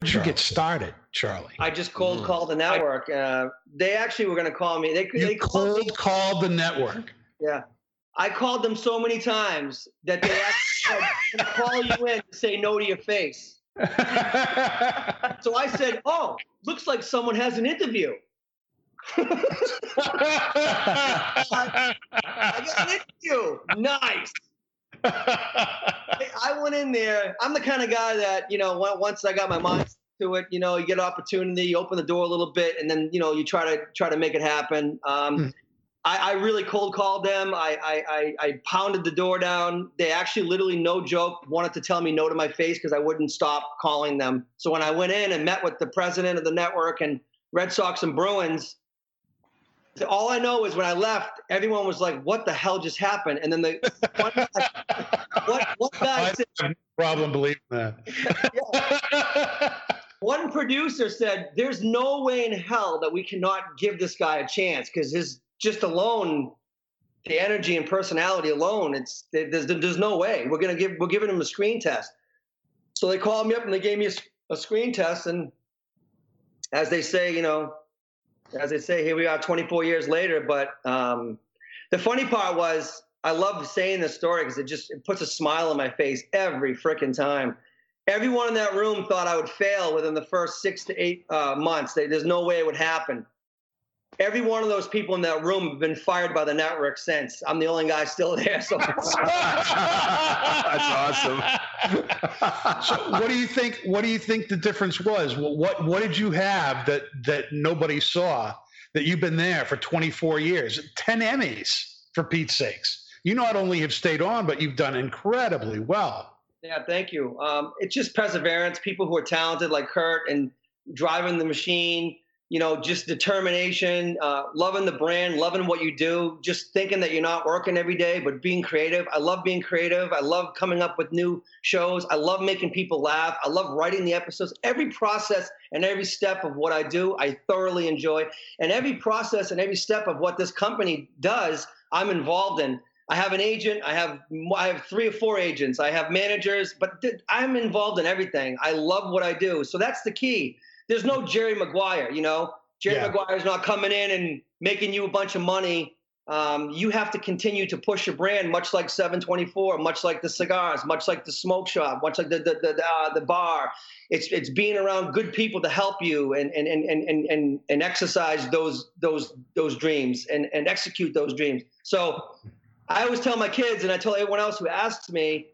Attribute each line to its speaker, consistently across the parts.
Speaker 1: Fire.
Speaker 2: How'd you get started, Charlie?
Speaker 3: I just cold called the network. Uh, they actually were going to call me. They, they
Speaker 2: You
Speaker 3: called me.
Speaker 2: cold called the network.
Speaker 3: Yeah. I called them so many times that they actually said, call you in to say no to your face. So I said, oh, looks like someone has an interview. I got an interview. Nice. I went in there. I'm the kind of guy that, you know, once I got my mind to it, you know, you get an opportunity, you open the door a little bit, and then, you know, you try to try to make it happen. Um,
Speaker 2: Hmm.
Speaker 3: I, I really cold called them. I, I, I, I pounded the door down. They actually, literally, no joke, wanted to tell me no to my face because I wouldn't stop calling them. So when I went in and met with the president of the network and Red Sox and Bruins, all I know is when I left, everyone was like, "What the hell just happened?" And then the one, what, one guy
Speaker 2: I
Speaker 3: said,
Speaker 2: have no problem believing that.
Speaker 3: one producer said, "There's no way in hell that we cannot give this guy a chance because his just alone, the energy and personality alone, it's there's there's no way we're gonna give we're giving him a screen test." So they called me up and they gave me a screen test, and as they say, you know, as they say, here we are 24 years later. But um, the funny part was, I love saying this story because it just it puts a smile on my face every freaking time. Everyone in that room thought I would fail within the first six to eight uh, months. They, there's no way it would happen. Every one of those people in that room have been fired by the network since. I'm the only guy still there. So
Speaker 4: That's awesome.
Speaker 2: so what do you think? What do you think the difference was? What what, what did you have that that nobody saw? That you've been there for 24 years, 10 Emmys for Pete's sakes. You not only have stayed on, but you've done incredibly well.
Speaker 3: Yeah, thank you. Um, it's just perseverance. People who are talented like Kurt and driving the machine, you know, just determination, uh, loving the brand, loving what you do, just thinking that you're not working every day, but being creative. I love being creative. I love coming up with new shows. I love making people laugh. I love writing the episodes. Every process and every step of what I do, I thoroughly enjoy. And every process and every step of what this company does, I'm involved in. I have an agent. I have I have three or four agents. I have managers, but th- I'm involved in everything. I love what I do. So that's the key. There's no Jerry Maguire, you know. Jerry
Speaker 2: Yeah.
Speaker 3: Maguire's not coming in and making you a bunch of money. Um, you have to continue to push your brand, much like 724, much like the cigars, much like the smoke shop, much like the the the, the, uh, the bar. It's it's being around good people to help you and and and and and and, and exercise those those those dreams and and execute those dreams. So I always tell my kids, and I tell everyone else who asks me,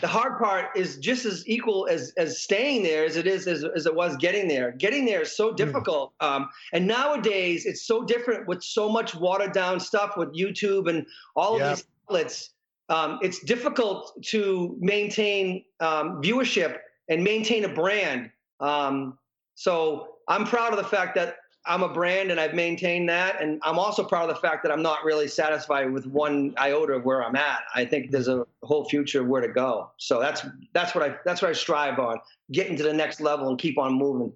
Speaker 3: the hard part is just as equal as as staying there as it is as, as it was getting there. Getting there is so difficult, um, and nowadays it's so different with so much watered down stuff with YouTube and all of these outlets. Um, it's difficult to maintain um, viewership and maintain a brand. Um, so I'm proud of the fact that I'm a brand and I've maintained that. And I'm also proud of the fact that I'm not really satisfied with one iota of where I'm at. I think there's a whole future of where to go. So that's that's what I that's what I strive on, getting to the next level and keep on moving.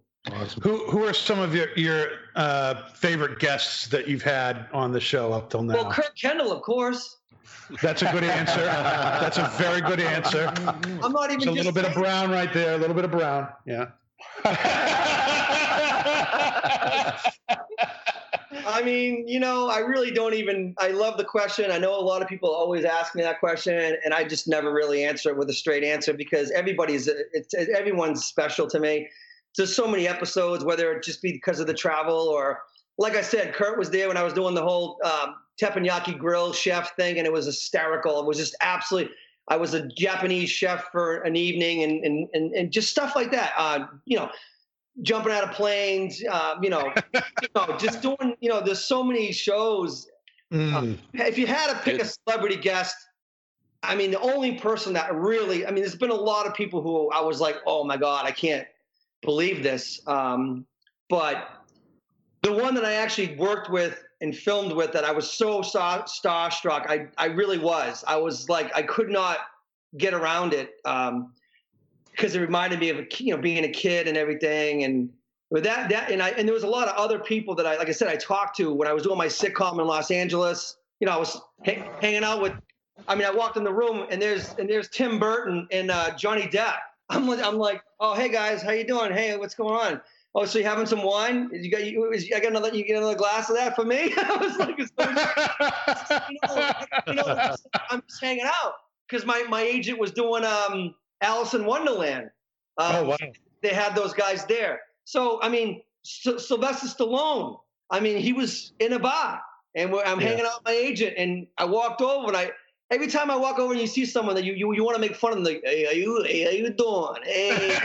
Speaker 2: Who who are some of your your uh, favorite guests that you've had on the show up till now?
Speaker 3: Well, Kurt Kendall, of course.
Speaker 2: That's a good answer. That's a very good answer.
Speaker 3: I'm not even
Speaker 2: It's a
Speaker 3: just
Speaker 2: little bit of brown right there. A little bit of brown. Yeah.
Speaker 3: I mean, you know, I really don't even. I love the question. I know a lot of people always ask me that question, and I just never really answer it with a straight answer because everybody's it's everyone's special to me. There's so many episodes, whether it just be because of the travel or, like I said, Kurt was there when I was doing the whole um, teppanyaki grill chef thing, and it was hysterical. It was just absolutely. I was a Japanese chef for an evening, and and and, and just stuff like that. Uh, you know, jumping out of planes, uh, you know, you know, just doing, you know, there's so many shows.
Speaker 2: Mm.
Speaker 3: If you had to pick a celebrity guest, I mean, the only person that really, I mean, there's been a lot of people who I was like, oh my God, I can't believe this. Um, but the one that I actually worked with and filmed with that I was so star- starstruck, I, I really was. I was like, I could not get around it. Um, because it reminded me of you know being a kid and everything and with that that and I and there was a lot of other people that I like I said I talked to when I was doing my sitcom in Los Angeles. You know, I was ha- hanging out with. I mean, I walked in the room and there's and there's Tim Burton and uh, Johnny Depp. I'm like, I'm like, oh hey guys, how you doing? Hey, what's going on? Oh, so you having some wine? You got you? Is, I got another. You get another glass of that for me? I was like, so, you know, you know, I'm just hanging out because my my agent was doing um Alice in Wonderland. Um,
Speaker 2: Oh wow!
Speaker 3: they had those guys there. So I mean, S- Sylvester Stallone. I mean, he was in a bar, and I'm
Speaker 2: Yeah.
Speaker 3: hanging out with my agent, and I walked over, and I every time I walk over and you see someone that you you, you want to make fun of them, like, hey, how you hey, how you doing? Hey,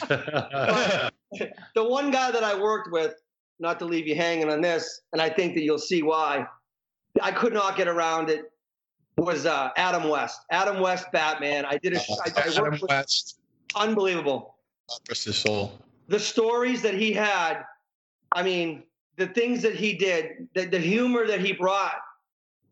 Speaker 3: the one guy that I worked with, not to leave you hanging on this, and I think that you'll see why. I could not get around it. Was uh, Adam West? Adam West, Batman. I did a. I, I
Speaker 2: Adam
Speaker 3: with
Speaker 2: West,
Speaker 3: unbelievable.
Speaker 2: rest his soul.
Speaker 3: The stories that he had. I mean, the things that he did, the, the humor that he brought,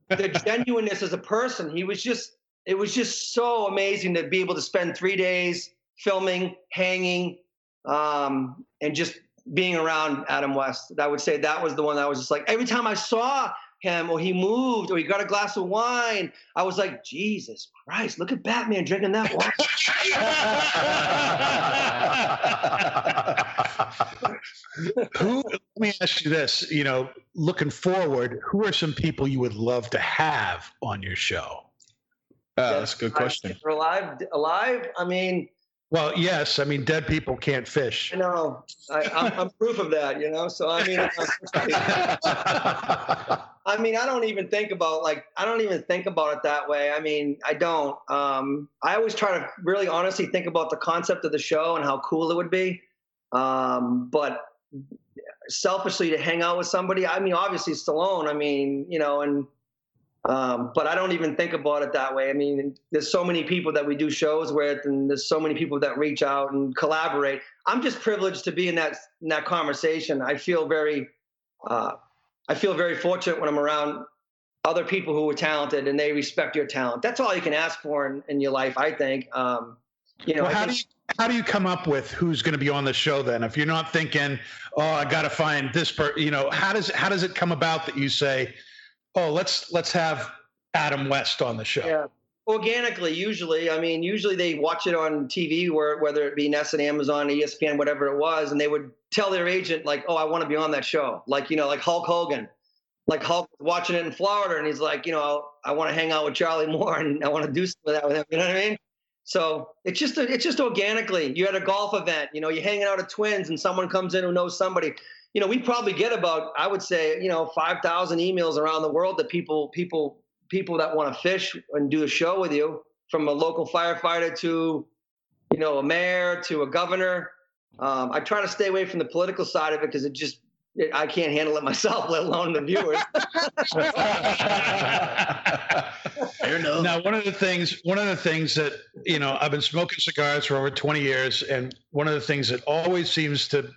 Speaker 3: the genuineness as a person. He was just. It was just so amazing to be able to spend three days filming, hanging, um, and just being around Adam West. I would say that was the one that was just like every time I saw him or he moved or he got a glass of wine, I was like, Jesus Christ, look at Batman drinking that wine.
Speaker 2: who? Let me ask you this. You know, looking forward, who are some people you would love to have on your show?
Speaker 4: Oh, that's a good question.
Speaker 3: If alive, alive. I mean,
Speaker 2: Well, yes. I mean, dead people can't fish.
Speaker 3: you know, I, I'm, I'm proof of that. You know, so I mean, I mean, I don't even think about like I don't even think about it that way. I mean, I don't. Um, I always try to really honestly think about the concept of the show and how cool it would be. Um, but selfishly to hang out with somebody, I mean, obviously Stallone. I mean, you know, and um, but I don't even think about it that way. I mean, there's so many people that we do shows with, and there's so many people that reach out and collaborate. I'm just privileged to be in that in that conversation. I feel very, uh, I feel very fortunate when I'm around other people who are talented and they respect your talent. That's all you can ask for in, in your life, I think. Um, you know,
Speaker 2: Well, how do you how do you come up with who's going to be on the show then? If you're not thinking, oh, I got to find this person, you know, how does how does it come about that you say, oh, let's let's have Adam West on the show?
Speaker 3: Yeah. Organically, usually. I mean, usually they watch it on TV, where whether it be NESN and Amazon, ESPN, whatever it was, and they would tell their agent like, "Oh, I want to be on that show." Like you know, like Hulk Hogan, like Hulk was watching it in Florida, and he's like, you know, I want to hang out with Charlie Moore, and I want to do some of that with him. You know what I mean? So it's just it's just organically. You're at a golf event, you know, you're hanging out at Twins, and someone comes in who knows somebody. You know, we probably get about I would say you know five thousand emails around the world that people people people that want to fish and do a show with you, from a local firefighter to you know a mayor to a governor. Um, I try to stay away from the political side of it because it just it, I can't handle it myself, let alone the viewers.
Speaker 2: Now, one of the things, one of the things that you know, I've been smoking cigars for over 20 years, and one of the things that always seems to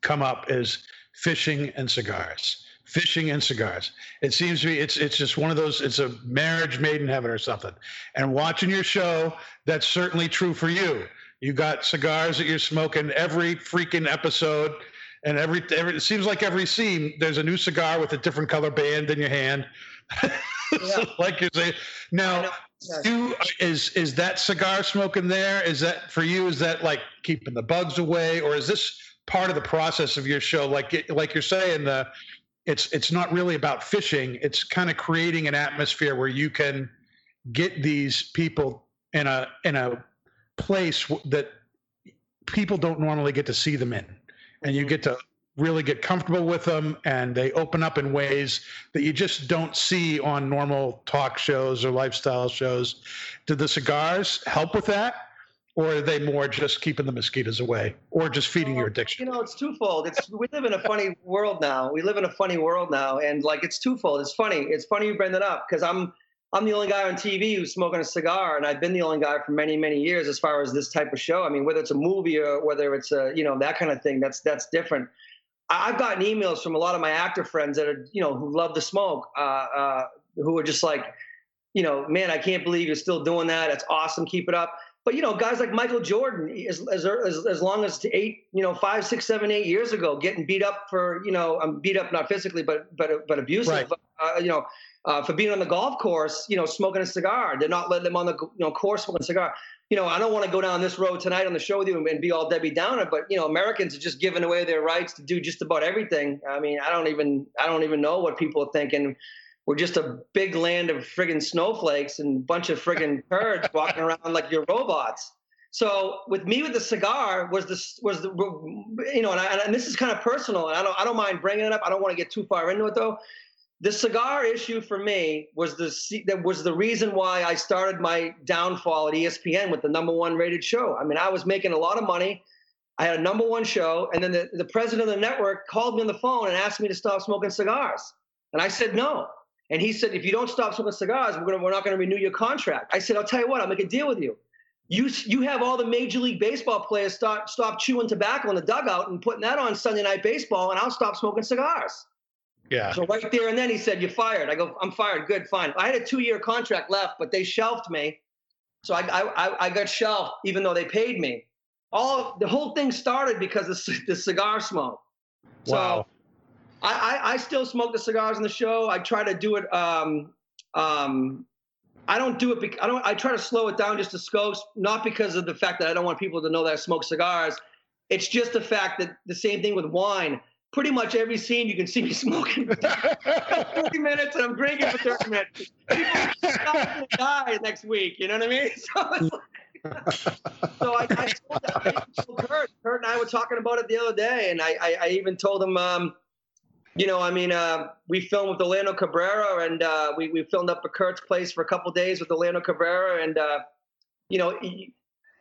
Speaker 2: come up is fishing and cigars. Fishing and cigars. It seems to be it's it's just one of those. It's a marriage made in heaven or something. And watching your show, that's certainly true for you. You got cigars that you're smoking every freaking episode. And every, every it seems like every scene there's a new cigar with a different color band in your hand. So, like you say,
Speaker 3: I
Speaker 2: now you is is that cigar smoking there? Is that for you? Is that like keeping the bugs away, or is this part of the process of your show? Like like you're saying, the it's it's not really about fishing. It's kind of creating an atmosphere where you can get these people in a in a place that people don't normally get to see them in, and you mm-hmm. get to really get comfortable with them and they open up in ways that you just don't see on normal talk shows or lifestyle shows. Did the cigars help with that? Or are they more just keeping the mosquitoes away or just feeding your addiction?
Speaker 3: You know, it's twofold. It's we live in a funny world now. We live in a funny world now, and like it's twofold. It's funny. It's funny you bring that up because I'm I'm the only guy on TV who's smoking a cigar, and I've been the only guy for many many years as far as this type of show. I mean, whether it's a movie or whether it's a you know that kind of thing, that's that's different. I've gotten emails from a lot of my actor friends that are you know who love to smoke, uh, uh, who are just like, you know, man, I can't believe you're still doing that. That's awesome. Keep it up. But you know, guys like Michael Jordan, as as as, as long as eight, you know, five, six, seven, eight years ago, getting beat up for, you know, I'm beat up not physically, but but but abusive,
Speaker 2: Right.
Speaker 3: uh, you know, uh, for being on the golf course, you know, smoking a cigar. They're not letting them on the you know course smoking a cigar. You know, I don't want to go down this road tonight on the show with you and, and be all Debbie Downer, but you know, Americans are just giving away their rights to do just about everything. I mean, I don't even I don't even know what people are thinking. We're just a big land of friggin' snowflakes and a bunch of friggin' turds walking around like you're robots. So with me with the cigar was this was the you know and, I, and this is kind of personal and I don't I don't mind bringing it up. I don't want to get too far into it though. The cigar issue for me was the that was the reason why I started my downfall at ESPN with the number one rated show. I mean, I was making a lot of money. I had a number one show, and then the, the president of the network called me on the phone and asked me to stop smoking cigars, and I said no. And he said, if you don't stop smoking cigars, we're, gonna, we're not going to renew your contract. I said, I'll tell you what, I'll make a deal with you. You, you have all the Major League Baseball players stop, stop chewing tobacco in the dugout and putting that on Sunday Night Baseball, and I'll stop smoking cigars.
Speaker 2: Yeah.
Speaker 3: So right there and then he said, "You're fired." I go, "I'm fired. Good, fine." I had a two-year contract left, but they shelved me, so I I, I- I got shelved even though they paid me. All the whole thing started because of the cigar smoke. So
Speaker 2: Wow.
Speaker 3: I, I I still smoke the cigars on the show. I try to do it. Um, um, I don't do it. Bec- I don't. I try to slow it down just to scope, not because of the fact that I don't want people to know that I smoke cigars. It's just the fact that the same thing with wine. Pretty much every scene you can see me smoking for 30 minutes and I'm drinking for 30 minutes. People die next week. You know what I mean? So, it's like, so I, I, told, I told Kurt. Kurt and I were talking about it the other day, and I, I, I even told him, um, you know, I mean, uh, we filmed with Orlando Cabrera, and uh, we we filmed up at Kurt's place for a couple days with Orlando Cabrera, and uh, you know,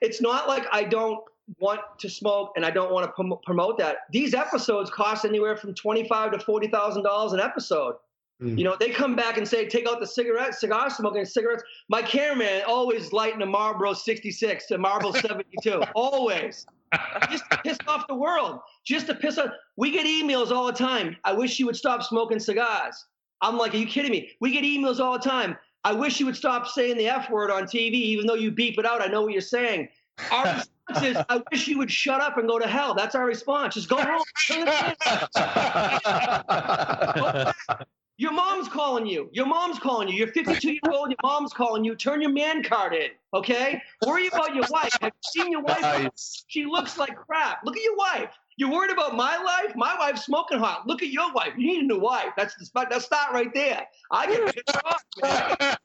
Speaker 3: it's not like I don't want to smoke and I don't want to prom- promote that. These episodes cost anywhere from twenty-five to forty thousand dollars an episode.
Speaker 2: Mm.
Speaker 3: You know, they come back and say, take out the cigarette, cigar smoking, cigarettes. My cameraman always lighting a Marlboro 66 to Marlboro 72, always. Just to piss off the world. Just to piss off. We get emails all the time. I wish you would stop smoking cigars. I'm like, are you kidding me? We get emails all the time. I wish you would stop saying the F word on TV, even though you beep it out. I know what you're saying. Our response is, I wish you would shut up and go to hell. That's our response. Just go home. Turn the TV Your mom's calling you. Your mom's calling you. You're 52 years old. Your mom's calling you. Turn your man card in, okay? Worry about your wife. Have you seen your wife?
Speaker 4: Nice.
Speaker 3: She looks like crap. Look at your wife. You're worried about my life? My wife's smoking hot. Look at your wife. You need a new wife. That's the spot. Let's start right there. I get pissed off.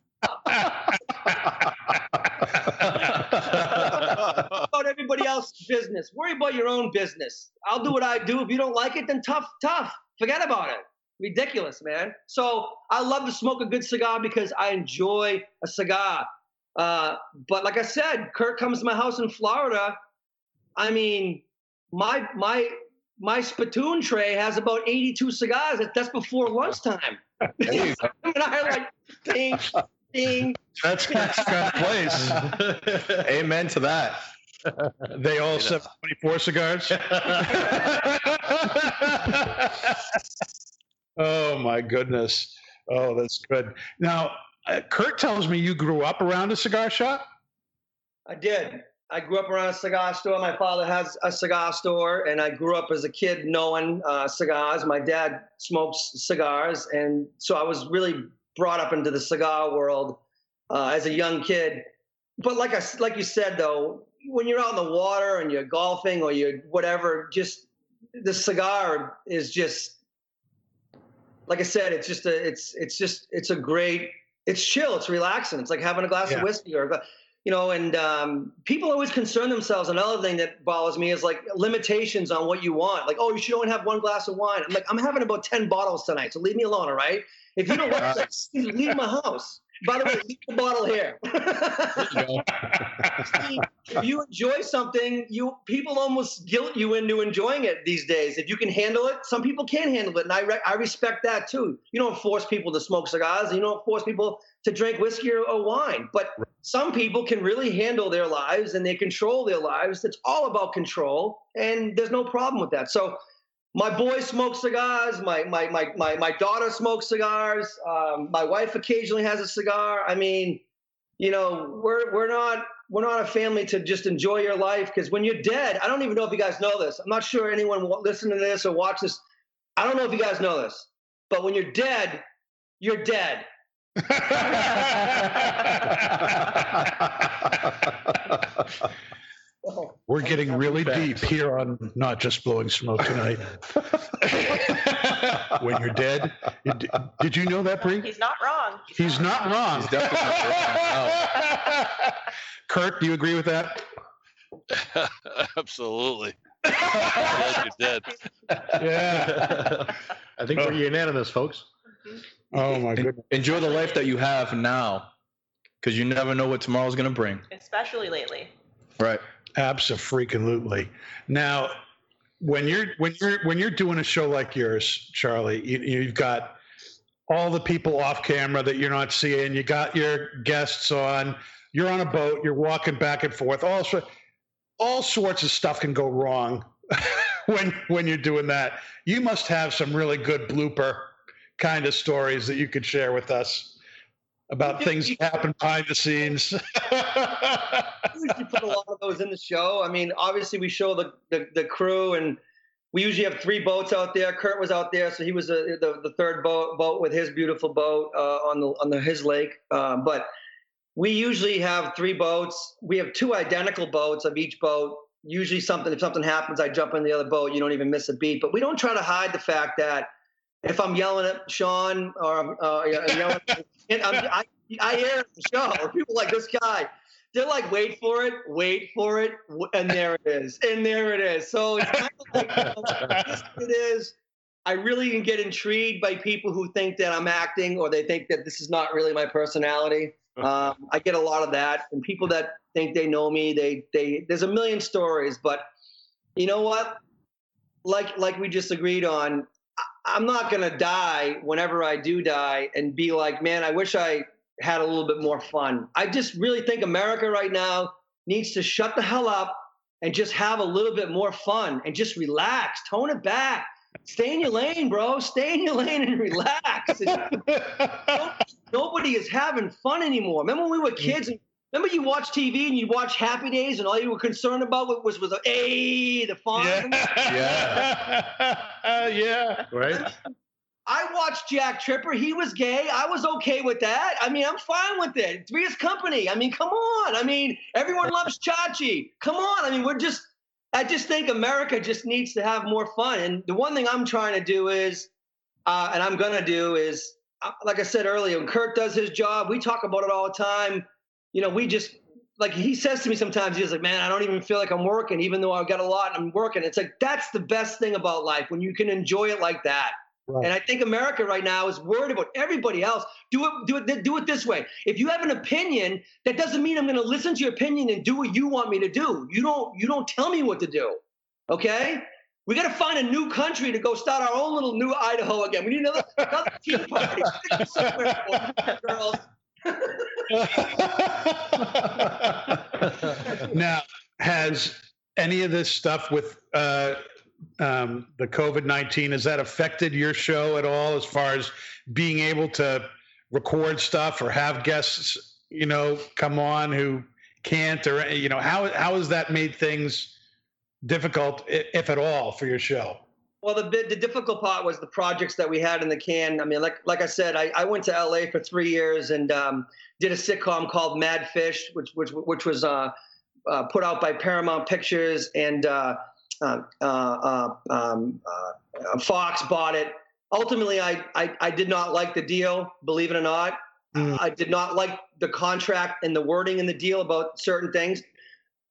Speaker 3: about everybody else's business. Worry about your own business. I'll do what I do. If you don't like it, then tough, tough. Forget about it. Ridiculous, man. So I love to smoke a good cigar because I enjoy a cigar. Uh, but like I said, Kurt comes to my house in Florida. I mean, my my my spittoon tray has about 82 cigars. That's before lunchtime.
Speaker 4: There you go.
Speaker 3: and I like ding, ding.
Speaker 2: That's that's got place.
Speaker 4: Amen to that.
Speaker 2: They all 724 cigars. oh my goodness. Oh, that's good. Now, uh, Kurt tells me you grew up around a cigar shop.
Speaker 3: I did. I grew up around a cigar store. My father has a cigar store, and I grew up as a kid knowing uh, cigars. My dad smokes cigars, and so I was really brought up into the cigar world uh, as a young kid. But like I like you said though, when you're out in the water and you're golfing or you're whatever, just the cigar is just like I said. It's just a it's it's just it's a great. It's chill. It's relaxing. It's like having a glass
Speaker 2: Yeah.
Speaker 3: of whiskey or you know, and um, people always concern themselves. Another thing that bothers me is like limitations on what you want. Like, oh, you should only have one glass of wine. I'm like, I'm having about 10 bottles tonight, so leave me alone, all right? If you don't want that, leave my house. By the way, leave the bottle here. if you enjoy something, you people almost guilt you into enjoying it these days. If you can handle it, some people can't handle it, and I re- I respect that too. You don't force people to smoke cigars, you don't force people to drink whiskey or, or wine. But some people can really handle their lives and they control their lives. It's all about control, and there's no problem with that. So. My boy smokes cigars. My my my my, my daughter smokes cigars. Um, my wife occasionally has a cigar. I mean, you know, we're we're not we're not a family to just enjoy your life because when you're dead, I don't even know if you guys know this. I'm not sure anyone wa- listen to this or watch this. I don't know if you guys know this, but when you're dead, you're dead.
Speaker 2: We're getting really deep here on not just blowing smoke tonight. when you're dead, did, did you know that, Bree?
Speaker 5: He's not wrong.
Speaker 2: He's not wrong.
Speaker 4: He's definitely not wrong.
Speaker 2: Kurt, do you agree with that?
Speaker 6: Absolutely. Dead, you're dead.
Speaker 2: Yeah.
Speaker 7: I think we're unanimous, folks.
Speaker 2: Oh my
Speaker 4: En-
Speaker 2: goodness.
Speaker 4: Enjoy the life that you have now, because you never know what tomorrow's gonna bring.
Speaker 5: Especially lately.
Speaker 4: Right.
Speaker 2: Absolutely. Now, when you're when you're when you're doing a show like yours, Charlie, you, you've got all the people off camera that you're not seeing. You got your guests on. You're on a boat. You're walking back and forth. All sor- all sorts of stuff can go wrong when when you're doing that. You must have some really good blooper kind of stories that you could share with us about things that happen behind the scenes.
Speaker 3: we usually put a lot of those in the show. I mean, obviously we show the, the, the crew and we usually have three boats out there. Kurt was out there, so he was uh the, the third boat, boat with his beautiful boat uh, on the on the his lake. Uh, but we usually have three boats. We have two identical boats of each boat. Usually, something if something happens, I jump in the other boat. You don't even miss a beat. But we don't try to hide the fact that if I'm yelling at Sean or I'm uh, yelling, and I'm, I I hear it the show. Or people like this guy they're like, wait for it, wait for it, and there it is, and there it is. So it's kind of like, you know, it is. I really can get intrigued by people who think that I'm acting, or they think that this is not really my personality. Um, I get a lot of that, and people that think they know me, they they there's a million stories, but you know what? Like like we just agreed on, I'm not gonna die whenever I do die and be like, man, I wish I had a little bit more fun. I just really think America right now needs to shut the hell up and just have a little bit more fun and just relax, tone it back. Stay in your lane, bro. Stay in your lane and relax. Nobody is having fun anymore. Remember when we were kids and remember you watch TV and you watch Happy Days and all you were concerned about was was the hey, the fun.
Speaker 2: yeah. yeah.
Speaker 7: yeah, Right?
Speaker 3: I watched Jack Tripper. He was gay. I was okay with that. I mean, I'm fine with it. Three's company. I mean, come on. I mean, everyone loves Chachi. Come on. I mean, we're just, I just think America just needs to have more fun. And the one thing I'm trying to do is, uh, and I'm going to do is, uh, like I said earlier, when Kurt does his job, we talk about it all the time. You know, we just, like he says to me sometimes, he's like, man, I don't even feel like I'm working, even though I've got a lot and I'm working. It's like, that's the best thing about life when you can enjoy it like that.
Speaker 2: Right.
Speaker 3: And I think America right now is worried about everybody else. Do it, do it, do it this way. If you have an opinion, that doesn't mean I'm going to listen to your opinion and do what you want me to do. You don't, you don't tell me what to do. Okay? We got to find a new country to go start our own little new Idaho again. We need another, another tea party. Somewhere, girls.
Speaker 2: now, has any of this stuff with uh, um, the COVID 19, has that affected your show at all as far as being able to record stuff or have guests, you know, come on who can't or, you know, how, how has that made things difficult, if at all, for your show?
Speaker 3: Well, the the difficult part was the projects that we had in the can. I mean, like like I said, I, I went to LA for three years and um, did a sitcom called Mad Fish, which which which was uh, uh, put out by Paramount Pictures and uh, uh, uh, uh, um, uh, Fox bought it. Ultimately, I, I I did not like the deal, believe it or not.
Speaker 2: Mm.
Speaker 3: I did not like the contract and the wording in the deal about certain things.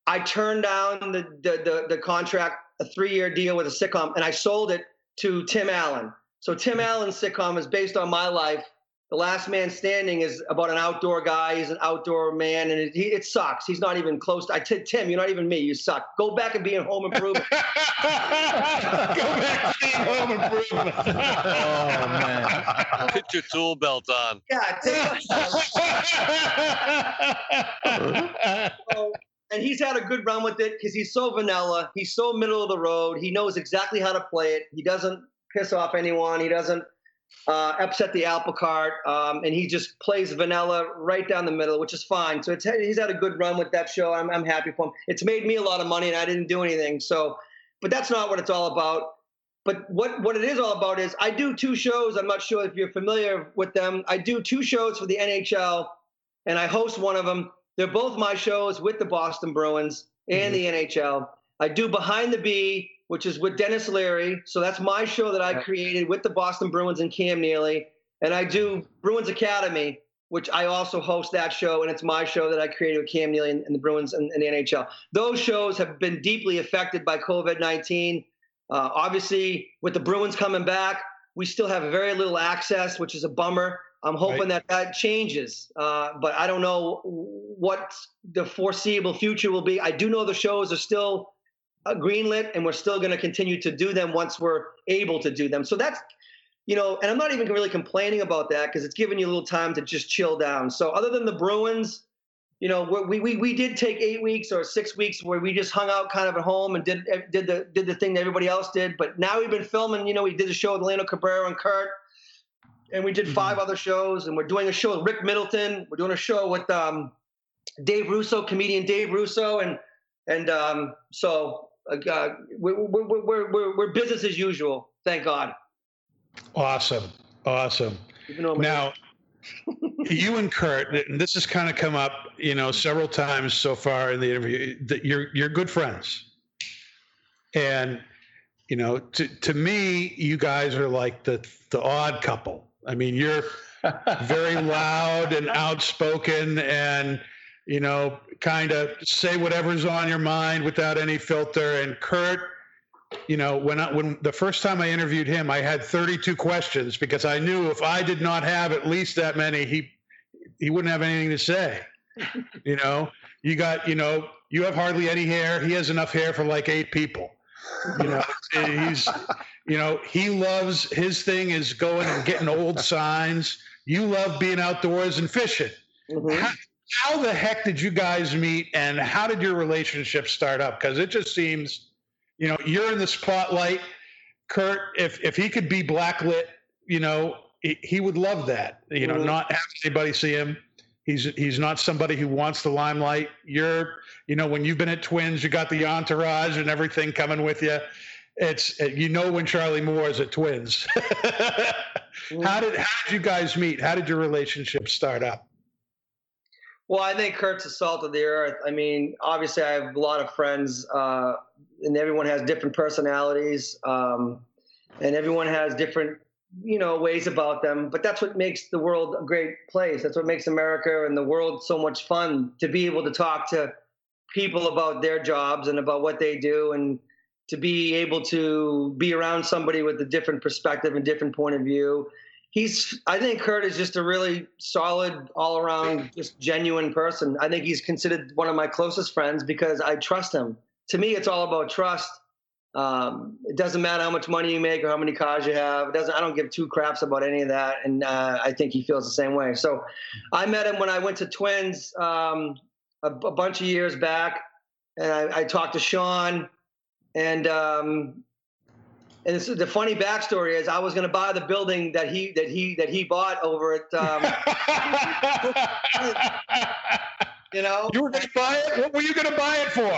Speaker 3: I turned down the the the, the contract, a three year deal with a sitcom, and I sold it to Tim Allen. So Tim hmm. Allen's sitcom is based on my life. The Last Man Standing is about an outdoor guy. He's an outdoor man, and it, he, it sucks. He's not even close. To, I said, Tim, you're not even me. You suck. Go back and be in Home Improvement.
Speaker 2: Go back to being home improvement.
Speaker 4: Oh man.
Speaker 6: Put your tool belt on.
Speaker 3: yeah, take So, and he's had a good run with it because he's so vanilla. He's so middle of the road. He knows exactly how to play it. He doesn't piss off anyone. He doesn't uh, upset the apple cart. Um, and he just plays vanilla right down the middle, which is fine. So he's had a good run with that show. I'm, I'm happy for him. It's made me a lot of money and I didn't do anything. So, but that's not what it's all about. But what, what it is all about is I do two shows. I'm not sure if you're familiar with them. I do two shows for the NHL and I host one of them. They're both my shows with the Boston Bruins and the NHL. I do Behind the B, which is with Denis Leary. So that's my show that I created with the Boston Bruins and Cam Neely. And I do Bruins Academy, which I also host that show, and it's my show that I created with Cam Neely and, and the Bruins and, and the NHL. Those shows have been deeply affected by COVID 19. Uh, obviously, with the Bruins coming back, we still have very little access, which is a bummer. I'm hoping that that changes, uh, but I don't know what the foreseeable future will be. I do know the shows are still uh, greenlit, and we're still going to continue to do them once we're able to do them. So that's, you know, and I'm not even really complaining about that because it's giving you a little time to just chill down. So other than the Bruins, you know, we we we did take eight weeks or six weeks where we just hung out kind of at home and did did the did the thing that everybody else did. But now we've been filming. You know, we did the show with Lando Cabrera and Kurt, and we did five other shows, and we're doing a show with Rick Middleton. We're doing a show with um, Dave Russo, comedian Dave Russo, and and um, so uh, we're, we're, we're, we're, we're business as usual. Thank God.
Speaker 2: Awesome. Awesome.
Speaker 3: Even though I'm-
Speaker 2: Now, you and Kurt, and this has kind of come up, you know, several times so far in the interview. That you're you're good friends, and you know, to to me, you guys are like the the odd couple. I mean, you're very loud and outspoken, and you know, kind of say whatever's on your mind without any filter. And Kurt, you know, when I, when the first time I interviewed him, I had 32 questions because I knew if I did not have at least that many, he he wouldn't have anything to say. you know, you got, you know, you have hardly any hair. He has enough hair for like eight people. You know, he's, you know, he loves his thing is going and getting old signs. You love being outdoors and fishing.
Speaker 3: Mhm.
Speaker 2: How, how the heck did you guys meet and how did your relationship start up? Because it just seems, you know, you're in the spotlight. Kurt, if if he could be blacklit, you know, he, he would love that. You know,
Speaker 3: Mhm.
Speaker 2: not have anybody see him. He's he's not somebody who wants the limelight. You're, you know, when you've been at Twins, you got the entourage and everything coming with you. It's you know when Charlie Moore is at Twins. how did how did you guys meet? How did your relationship start up?
Speaker 3: Well, I think Kurt's the salt of the earth. I mean, obviously, I have a lot of friends, uh, and everyone has different personalities, um, and everyone has different, you know, ways about them. But that's what makes the world a great place. That's what makes America and the world so much fun to be able to talk to people about their jobs and about what they do, and to be able to be around somebody with a different perspective and different point of view he's i think kurt is just a really solid all around just genuine person i think he's considered one of my closest friends because i trust him to me it's all about trust um, it doesn't matter how much money you make or how many cars you have it doesn't i don't give two craps about any of that and uh, i think he feels the same way so i met him when i went to twins um, a, a bunch of years back and i, I talked to sean and um, and this, the funny backstory is, I was going to buy the building that he that he that he bought over at, um, you know,
Speaker 2: you were going to buy it? What were you going to buy it for?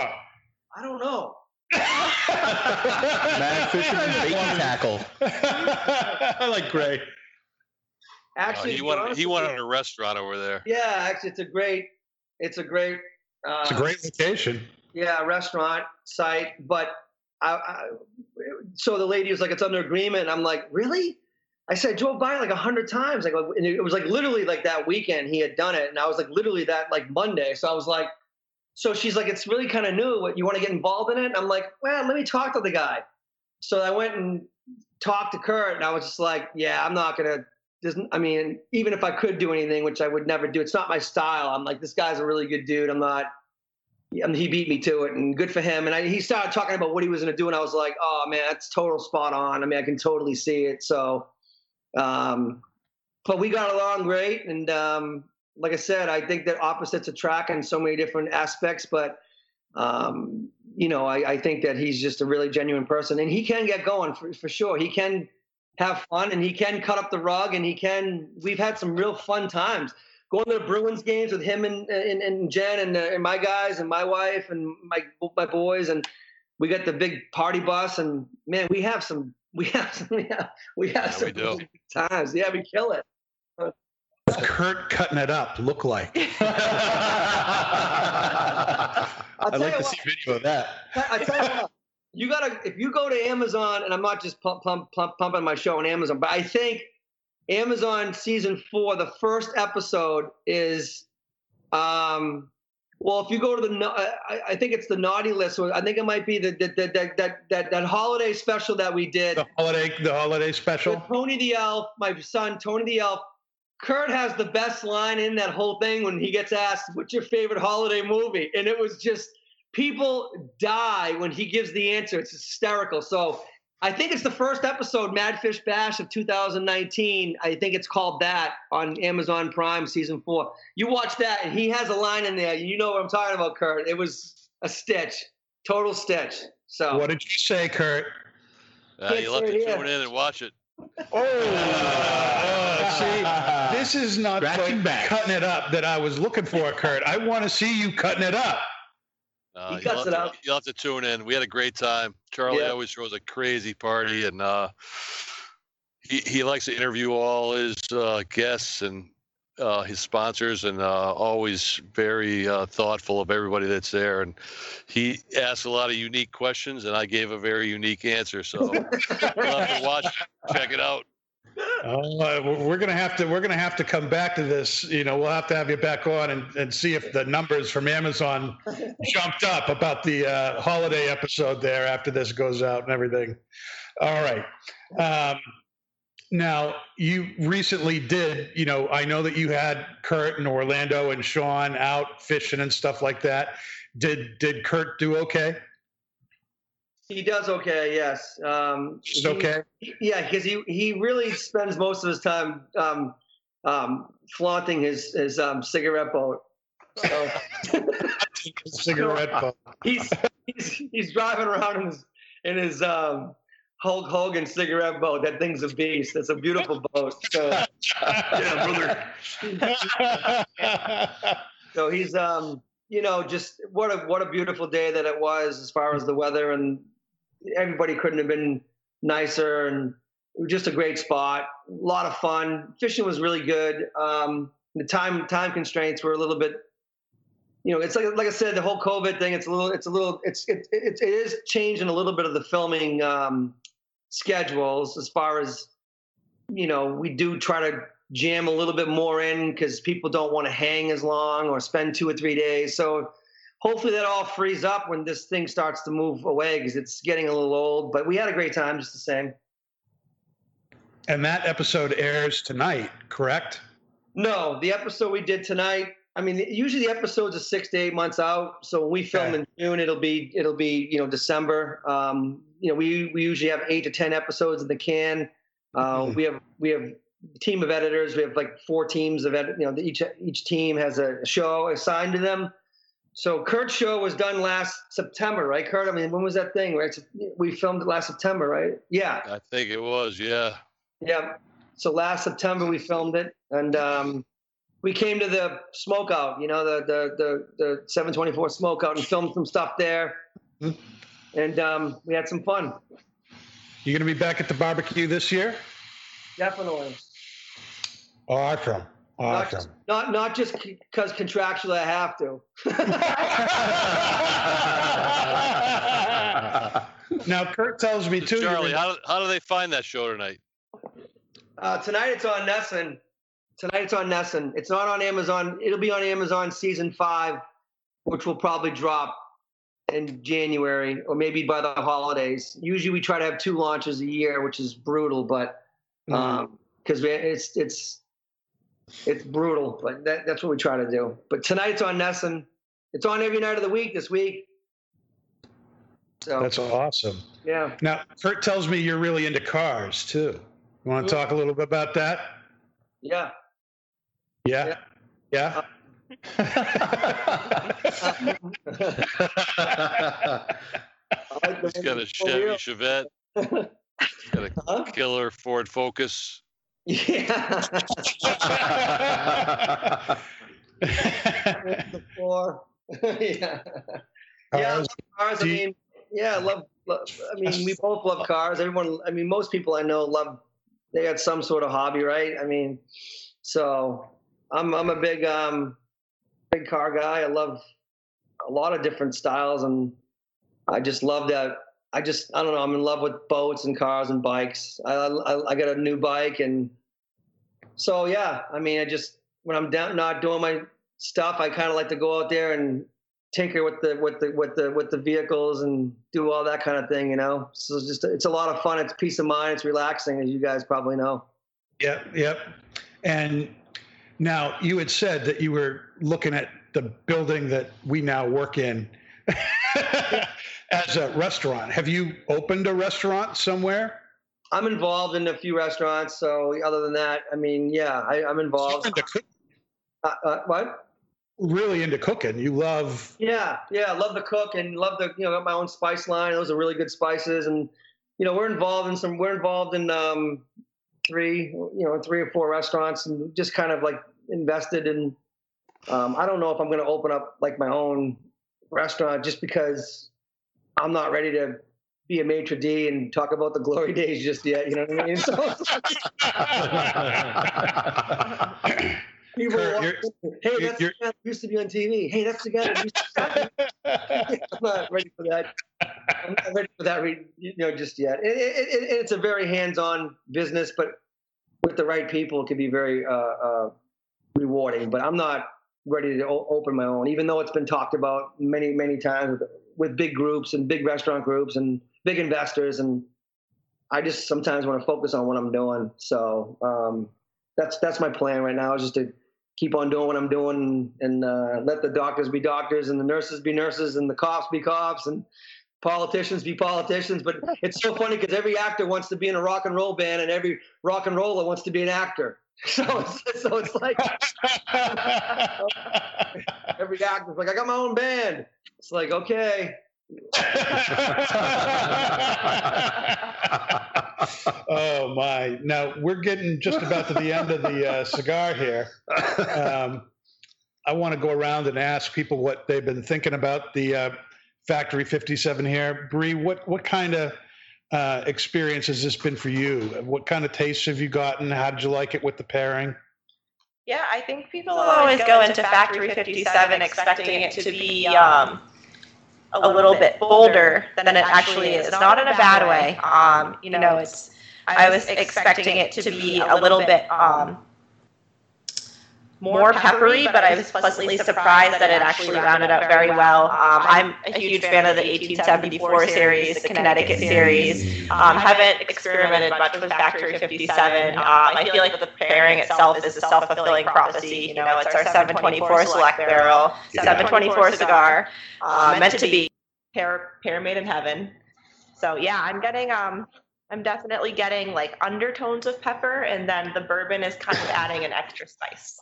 Speaker 3: I don't know.
Speaker 4: Mag fishing and bait and tackle.
Speaker 2: I like Gray.
Speaker 6: Oh,
Speaker 3: Actually,
Speaker 6: he
Speaker 3: to be
Speaker 6: wanted
Speaker 3: honest
Speaker 6: he wanted a restaurant over there.
Speaker 3: Yeah, actually, it's a great, it's a great, uh,
Speaker 2: It's a great location.
Speaker 3: yeah, restaurant site. But I, I, so the lady was like, "It's under agreement." I'm like, "Really?" I said, I drove by like a hundred times. Like, and it was like literally like that weekend he had done it. And I was like, literally that like Monday. So I was like, so she's like, it's really kind of new. What you want to get involved in it? I'm like, well, let me talk to the guy. So I went and talked to Kurt and I was just like, yeah, I'm not doesn't, I mean, even if I could do anything, which I would never do, it's not my style. I'm like, this guy's a really good dude. I'm not, I mean, he beat me to it and good for him. And I, he started talking about what he was to do. And I was like, oh man, that's total spot on. I mean, I can totally see it. So, um, but we got along great. And, um, like I said, I think that opposites attract in so many different aspects, but, um, you know, I, I think that he's just a really genuine person and he can get going for, for sure. He can have fun and he can cut up the rug and he can, we've had some real fun times. Going to the Bruins games with him and and, and Jen and, uh, and my guys and my wife and my my boys and we got the big party bus and man we have some we have some we have, we have
Speaker 6: Yeah,
Speaker 3: some
Speaker 6: we
Speaker 3: times. Yeah we kill it
Speaker 2: Kurt cutting it up look like?
Speaker 4: I'd like to
Speaker 3: what,
Speaker 4: see video of that.
Speaker 3: I tell you what, you gotta if you go to Amazon, and I'm not just pump, pump, pump, pumping my show on Amazon, but I think Amazon season four, the first episode is, um, well, if you go to the, I, I think it's the naughty list. Or I think it might be the, the, the, that that that that holiday special that we did.
Speaker 2: the holiday, the holiday
Speaker 3: with
Speaker 2: special.
Speaker 3: Tony the Elf, my son Tony the Elf. Kurt has the best line in that whole thing when he gets asked, "What's your favorite holiday movie?" And it was just people die when he gives the answer. It's hysterical. So I think it's the first episode, Madfish Bash of 2019. I think it's called that on Amazon Prime, season four. You watch that, and he has a line in there. You know what I'm talking about, Kurt? It was a stitch, total stitch. So
Speaker 2: What did you say, Kurt?
Speaker 6: Uh, you'll have to
Speaker 3: it
Speaker 6: tune in and watch it.
Speaker 2: Oh, see, this is not
Speaker 4: Scratching
Speaker 2: the
Speaker 4: back.
Speaker 2: cutting it up that I was looking for, Kurt. I want to see you cutting it up.
Speaker 6: Uh,
Speaker 3: He
Speaker 6: you'll,
Speaker 3: cuts
Speaker 6: have
Speaker 3: it
Speaker 6: to,
Speaker 3: out.
Speaker 6: you'll have to tune in. We had a great time. Charlie
Speaker 3: Yeah.
Speaker 6: always throws a crazy party, and uh, he he likes to interview all his uh, guests and uh, his sponsors, and uh, always very uh, thoughtful of everybody that's there. And he asked a lot of unique questions, and I gave a very unique answer. So you'll to watch, check it out.
Speaker 2: Uh, we're gonna have to we're gonna have to come back to this. You know, we'll have to have you back on and, and see if the numbers from Amazon jumped up about the uh, holiday episode there after this goes out and everything. All right. Um, now you recently did. You know, I know that you had Kurt and Orlando and Sean out fishing and stuff like that. Did did Kurt do okay?
Speaker 3: he does okay. Yes. Um,
Speaker 2: Just
Speaker 3: he-
Speaker 2: okay.
Speaker 3: Yeah, because he he really spends most of his time um, um, flaunting his his um, cigarette boat. So
Speaker 2: Cigarette butt.
Speaker 3: he's he's he's driving around in his in his um, Hulk Hogan cigarette boat. That thing's a beast. It's a beautiful boat. So,
Speaker 2: yeah, brother.
Speaker 3: so he's um you know just what a what a beautiful day that it was as far as the weather and everybody couldn't have been nicer and it was just a great spot. A lot of fun. Fishing was really good. Um, the time time constraints were a little bit you know, it's like like I said, the whole COVID thing. It's a little, it's a little, it's it it, it is changing a little bit of the filming um, schedules as far as you know. We do try to jam a little bit more in because people don't want to hang as long or spend two or three days. So hopefully that all frees up when this thing starts to move away because it's getting a little old. But we had a great time just the same.
Speaker 2: And that episode airs tonight, correct?
Speaker 3: No, the episode we did tonight. I mean, usually the episodes are six to eight months out. So when we film
Speaker 2: Okay.
Speaker 3: in June, it'll be it'll be you know December. Um, you know, we we usually have eight to ten episodes in the can. Uh,
Speaker 2: Mhm.
Speaker 3: We have we have a team of editors. We have like four teams of edit. You know, each each team has a show assigned to them. So Kurt's show was done last September, right, Kurt? I mean, when was that thing? Right, we filmed it last September, right? Yeah.
Speaker 6: I think it was, yeah.
Speaker 3: Yeah. So last September we filmed it, and um, we came to the smokeout. You know, the the the, the 724 smokeout, and filmed some stuff there. And um, we had some fun.
Speaker 2: You going to be back at the barbecue this year?
Speaker 3: Definitely.
Speaker 2: Awesome.
Speaker 3: Not,
Speaker 2: Awesome.
Speaker 3: not not just because contractually I have to.
Speaker 2: now, Kurt tells me too.
Speaker 6: Charlie,
Speaker 2: gonna-
Speaker 6: how, how do they find that show tonight?
Speaker 3: Uh, tonight it's on NESN. Tonight it's on NESN. It's not on Amazon. It'll be on Amazon season five, which will probably drop in January or maybe by the holidays. Usually we try to have two launches a year, which is brutal, but mm-hmm. um, because it's it's it's brutal, but that, that's what we try to do. But tonight's on NESN. It's on every night of the week this week. So
Speaker 2: That's awesome.
Speaker 3: yeah.
Speaker 2: Now, Kurt tells me you're really into cars too. You want to mm-hmm. talk a little bit about that?
Speaker 3: Yeah.
Speaker 2: Yeah. Yeah.
Speaker 3: Like the uh,
Speaker 6: He's got a Chevy Chevette. He's got a
Speaker 3: Huh?
Speaker 6: killer Ford Focus.
Speaker 3: Yeah. the yeah. Yeah, I
Speaker 2: Cars.
Speaker 3: love cars. I mean, yeah, I love, love. I mean, we both love cars. Everyone. I mean, most people I know love. They got some sort of hobby, right? I mean, so I'm I'm a big um big car guy. I love a lot of different styles, and I just love that. I just I don't know. I'm in love with boats and cars and bikes. I I, I got a new bike, and so yeah. I mean, I just when I'm down not doing my stuff, I kind of like to go out there and tinker with the with the with the with the vehicles and do all that kind of thing. You know, so it's just it's a lot of fun. It's peace of mind. It's relaxing, as you guys probably know.
Speaker 2: Yep, yep. And now you had said that you were looking at the building that we now work in as a restaurant. Have you opened a restaurant somewhere?
Speaker 3: I'm involved in a few restaurants. So other than that, I mean, yeah, I, I'm involved. Uh, uh, what?
Speaker 2: really into cooking. You love
Speaker 3: Yeah, yeah, love to cook and love the you know, got my own spice line. Those are really good spices, and you know, we're involved in some. We're involved in um, three, you know, three or four restaurants, and just kind of like invested in. Um, I don't know if I'm going to open up like my own restaurant just because I'm not ready to be a maitre d and talk about the glory days just yet. You know what I mean? So people
Speaker 2: Kurt,
Speaker 3: walk
Speaker 2: you're-
Speaker 3: in, hey, that's the guy that used to be on TV. Hey, that's the guy that used to. I'm not ready for that. I'm not ready for that, re- you know, just yet. It, it, it, it's a very hands-on business, but with the right people, it can be very uh, uh, rewarding. But I'm not ready to o- open my own, even though it's been talked about many, many times with, with big groups and big restaurant groups and big investors. And I just sometimes want to focus on what I'm doing. So um, that's that's my plan right now, is just to keep on doing what I'm doing and uh, let the doctors be doctors and the nurses be nurses and the cops be cops and politicians be politicians. But it's so funny because every actor wants to be in a rock and roll band and every rock and roller wants to be an actor. So it's, so it's like every actor's like, I got my own band. It's like, okay.
Speaker 2: oh my! Now we're getting just about to the end of the uh, cigar here. Um, I want to go around and ask people what they've been thinking about the uh, Factory 57 here. Bree, what what kind of uh, experience has this been for you? What kind of tastes have you gotten? How did you like it with the pairing?
Speaker 5: Yeah, I think people always go into Factory 57 expecting it to be um, a little bit bolder than it actually is. Not in a bad way. Um, you know, it's I was expecting it to be a little bit um, more peppery, but I was pleasantly surprised that it actually rounded up very well. Um, I'm a huge fan of the 1874 series, the Connecticut series. Um, haven't experimented much with Factory 57. Um, I feel like the pairing itself is a self-fulfilling prophecy. You know, it's our 724 Select Barrel, 724 cigar, uh, meant to be pair pair made in heaven. So yeah, I'm getting um, I'm definitely getting like undertones of pepper, and then the bourbon is kind of adding an extra spice.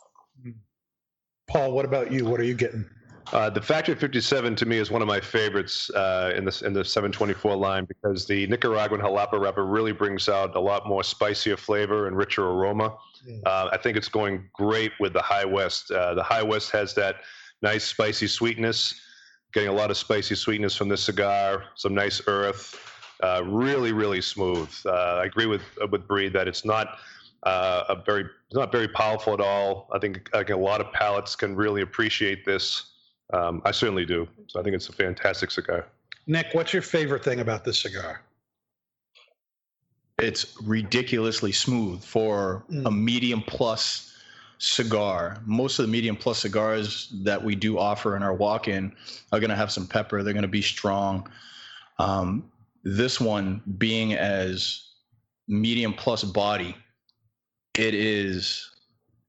Speaker 2: Paul, what about you? What are you getting?
Speaker 8: Uh, the Factory 57 to me is one of my favorites uh, in the in the 724 line because the Nicaraguan jalapa wrapper really brings out a lot more spicier flavor and richer aroma.
Speaker 2: Mm.
Speaker 8: Uh, I think it's going great with the High West. Uh, the High West has that nice spicy sweetness, getting a lot of spicy sweetness from this cigar, some nice earth, uh, really really smooth. Uh, I agree with with Bree that it's not. Uh, a very, it's not very powerful at all. I think, I think a lot of palates can really appreciate this. Um, I certainly do. So I think it's a fantastic cigar.
Speaker 2: Nick, what's your favorite thing about this cigar?
Speaker 4: it's ridiculously smooth for a medium plus cigar. Most of the medium plus cigars that we do offer in our walk-in are going to have some pepper. They're going to be strong. Um, this one being as medium plus body, it is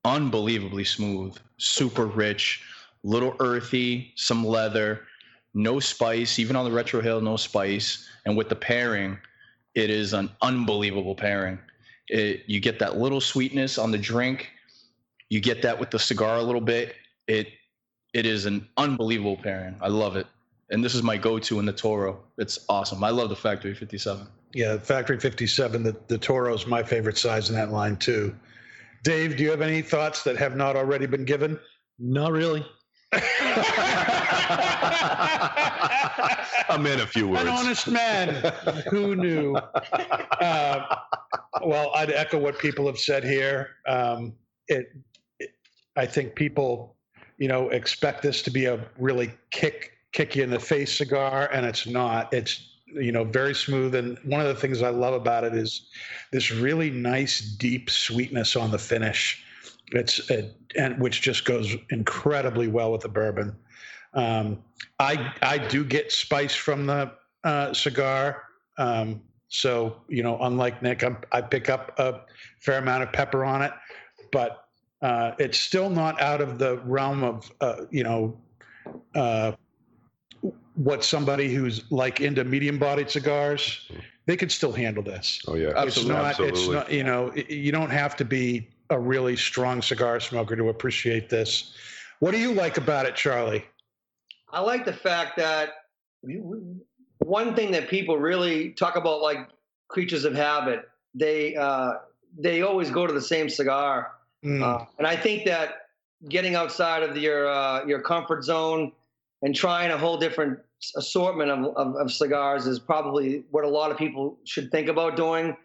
Speaker 4: unbelievably smooth, super rich, little earthy, some leather, no spice. Even on the retrohale, no spice. And with the pairing, it is an unbelievable pairing. It, you get that little sweetness on the drink. You get that with the cigar a little bit. It it is an unbelievable pairing. I love it. And this is my go-to in the Toro. It's awesome. I love the Factory 57.
Speaker 2: Yeah, Factory 57, the, the Toro is my favorite size in that line, too. Dave, do you have any thoughts that have not already been given?
Speaker 7: Not really.
Speaker 8: I'm in a few words.
Speaker 2: An honest man. Who knew? Uh, well, I'd echo what people have said here. Um, it, it, I think people, you know, expect this to be a really kick kick you in the face cigar, and it's not. It's you know very smooth, and one of the things I love about it is this really nice deep sweetness on the finish. It's it, and which just goes incredibly well with the bourbon. Um, I I do get spice from the uh, cigar. Um, so you know, unlike Nick, I'm, I pick up a fair amount of pepper on it, but uh, it's still not out of the realm of uh, you know uh, what somebody who's like into medium-bodied cigars. They could still handle this.
Speaker 8: Oh yeah,
Speaker 2: It's not. It's not. You know, you don't have to be a really strong cigar smoker to appreciate this. What do you like about it, Charlie?
Speaker 3: I like the fact that we- we- one thing that people really talk about, like creatures of habit, they uh, they always go to the same cigar,
Speaker 2: Mm.
Speaker 3: uh, and I think that getting outside of your uh, your comfort zone and trying a whole different assortment of, of, of cigars is probably what a lot of people should think about doing.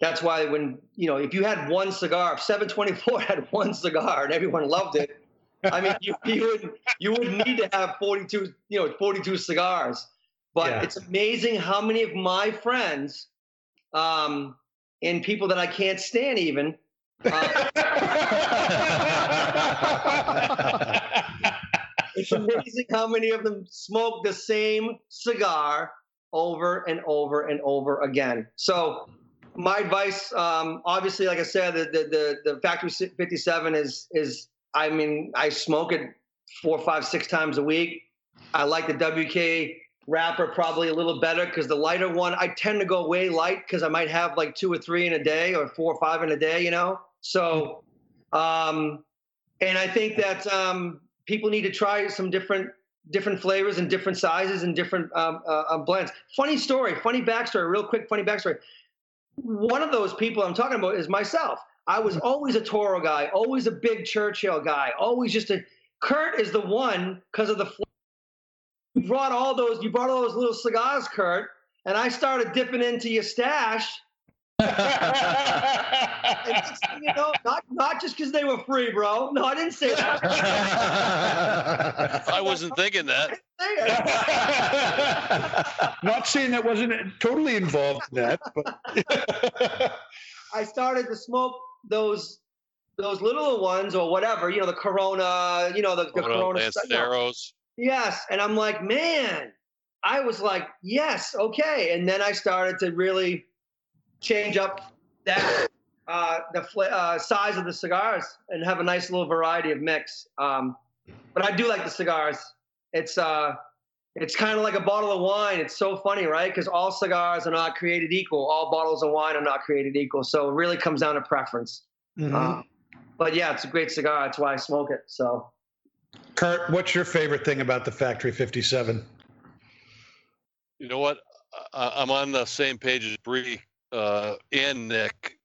Speaker 3: That's why when you know if you had one cigar, if 724 had one cigar and everyone loved it, I mean you, you would you would need to have 42 you know 42 cigars. But
Speaker 2: Yeah.
Speaker 3: it's amazing how many of my friends um, and people that I can't stand even. Uh, it's amazing how many of them smoke the same cigar over and over and over again. So, my advice, um, obviously, like I said, the, the the the factory 57 is is I mean I smoke it four, five, six times a week. I like the WK wrapper probably a little better because the lighter one I tend to go way light because I might have like two or three in a day or four or five in a day, you know. So, um, and I think that um, people need to try some different different flavors and different sizes and different um, uh, uh, blends. Funny story, funny backstory, real quick, funny backstory. One of those people I'm talking about is myself. I was always a Toro guy, always a big Churchill guy, always just a. Kurt is the one because of the. You brought all those. You brought all those little cigars, Kurt, and I started dipping into your stash. And next thing you know, not not just because they were free, bro. No, I didn't say that.
Speaker 6: I wasn't thinking that.
Speaker 2: Not saying that wasn't totally involved in that, but
Speaker 3: I started to smoke those those little ones or whatever, you know, the Corona, you know, the, the
Speaker 6: Corona
Speaker 3: Corona. stu- you know.
Speaker 6: Lanceros.
Speaker 3: Yes, and I'm like, man, I was like, yes, okay, and then I started to really change up that uh, the fla- uh, size of the cigars and have a nice little variety of mix. Um, but I do like the cigars. It's uh, it's kind of like a bottle of wine. It's so funny, right? Because all cigars are not created equal. All bottles of wine are not created equal. So it really comes down to preference.
Speaker 2: Mm-hmm.
Speaker 3: Uh, but yeah, it's a great cigar. That's why I smoke it. So.
Speaker 2: Kurt, what's your favorite thing about the Factory 57?
Speaker 6: You know what? I, I'm on the same page as Bree uh, and Nick.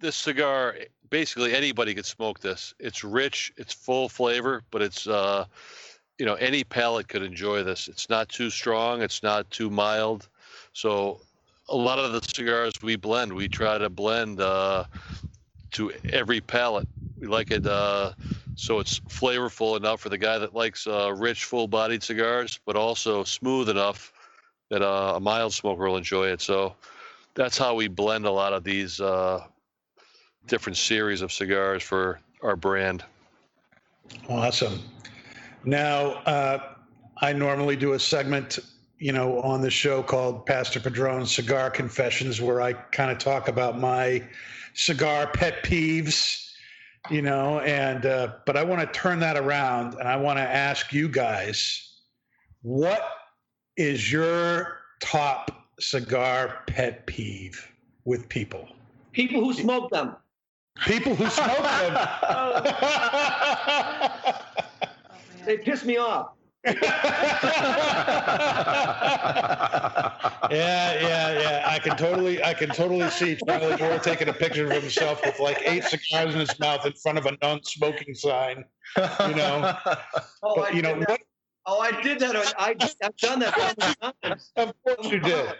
Speaker 6: This cigar, basically anybody could smoke this. It's rich, it's full flavor, but it's uh, you know any palate could enjoy this. It's not too strong, it's not too mild. So a lot of the cigars we blend, we try to blend uh, to every palate. We like it uh, so it's flavorful enough for the guy that likes uh, rich, full-bodied cigars, but also smooth enough that uh, a mild smoker will enjoy it. So that's how we blend a lot of these uh, different series of cigars for our brand.
Speaker 2: Awesome. Now, uh, I normally do a segment, you know, on the show called Pastor Padron's Cigar Confessions, where I kind of talk about my cigar pet peeves, you know, and, uh, but I want to turn that around and I want to ask you guys, what is your top cigar pet peeve with people?
Speaker 3: People who smoke them.
Speaker 2: People who smoke them.
Speaker 3: Oh, they piss me off.
Speaker 2: Yeah, yeah, yeah. I can totally, I can totally see Charlie Moore taking a picture of himself with like eight cigars in his mouth in front of a non-smoking sign. You know,
Speaker 3: Oh,
Speaker 2: but
Speaker 3: I
Speaker 2: you know
Speaker 3: did that.
Speaker 2: what?
Speaker 3: Oh, I did that. on- I, I've done that so many times.
Speaker 2: Of course you did.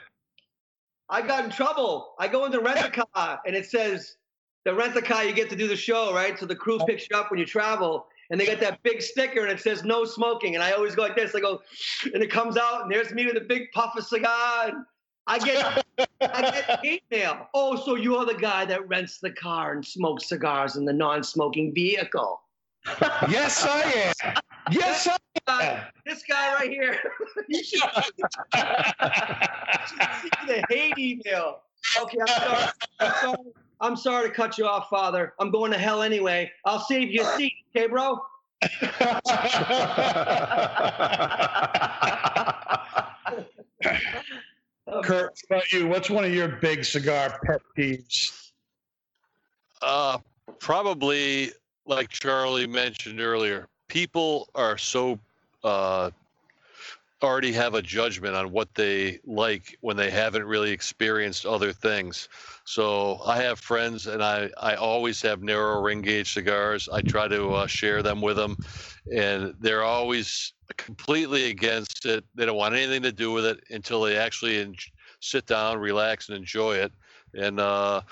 Speaker 3: I got in trouble. I go into rent a car and it says the rent a car you get to do the show, right? So the crew picks you up when you travel, and they got that big sticker and it says no smoking. And I always go like this. I go, and it comes out, and there's me with a big puff of cigar. And I get I get email. Oh, so you're the guy that rents the car and smokes cigars in the non-smoking vehicle.
Speaker 2: Yes, I am. Yes, I
Speaker 3: Uh, this guy right here. you should see the hate email. Okay, I'm sorry. I'm sorry. I'm sorry to cut you off, Father. I'm going to hell anyway. I'll save you a seat, okay, bro?
Speaker 2: Kurt, what about you? What's one of your big cigar pet peeves?
Speaker 6: Uh, probably like Charlie mentioned earlier, people are so uh, already have a judgment on what they like when they haven't really experienced other things. So I have friends, and I I always have narrow ring gauge cigars. I try to uh, share them with them, and they're always completely against it. They don't want anything to do with it until they actually en- sit down, relax, and enjoy it. And uh,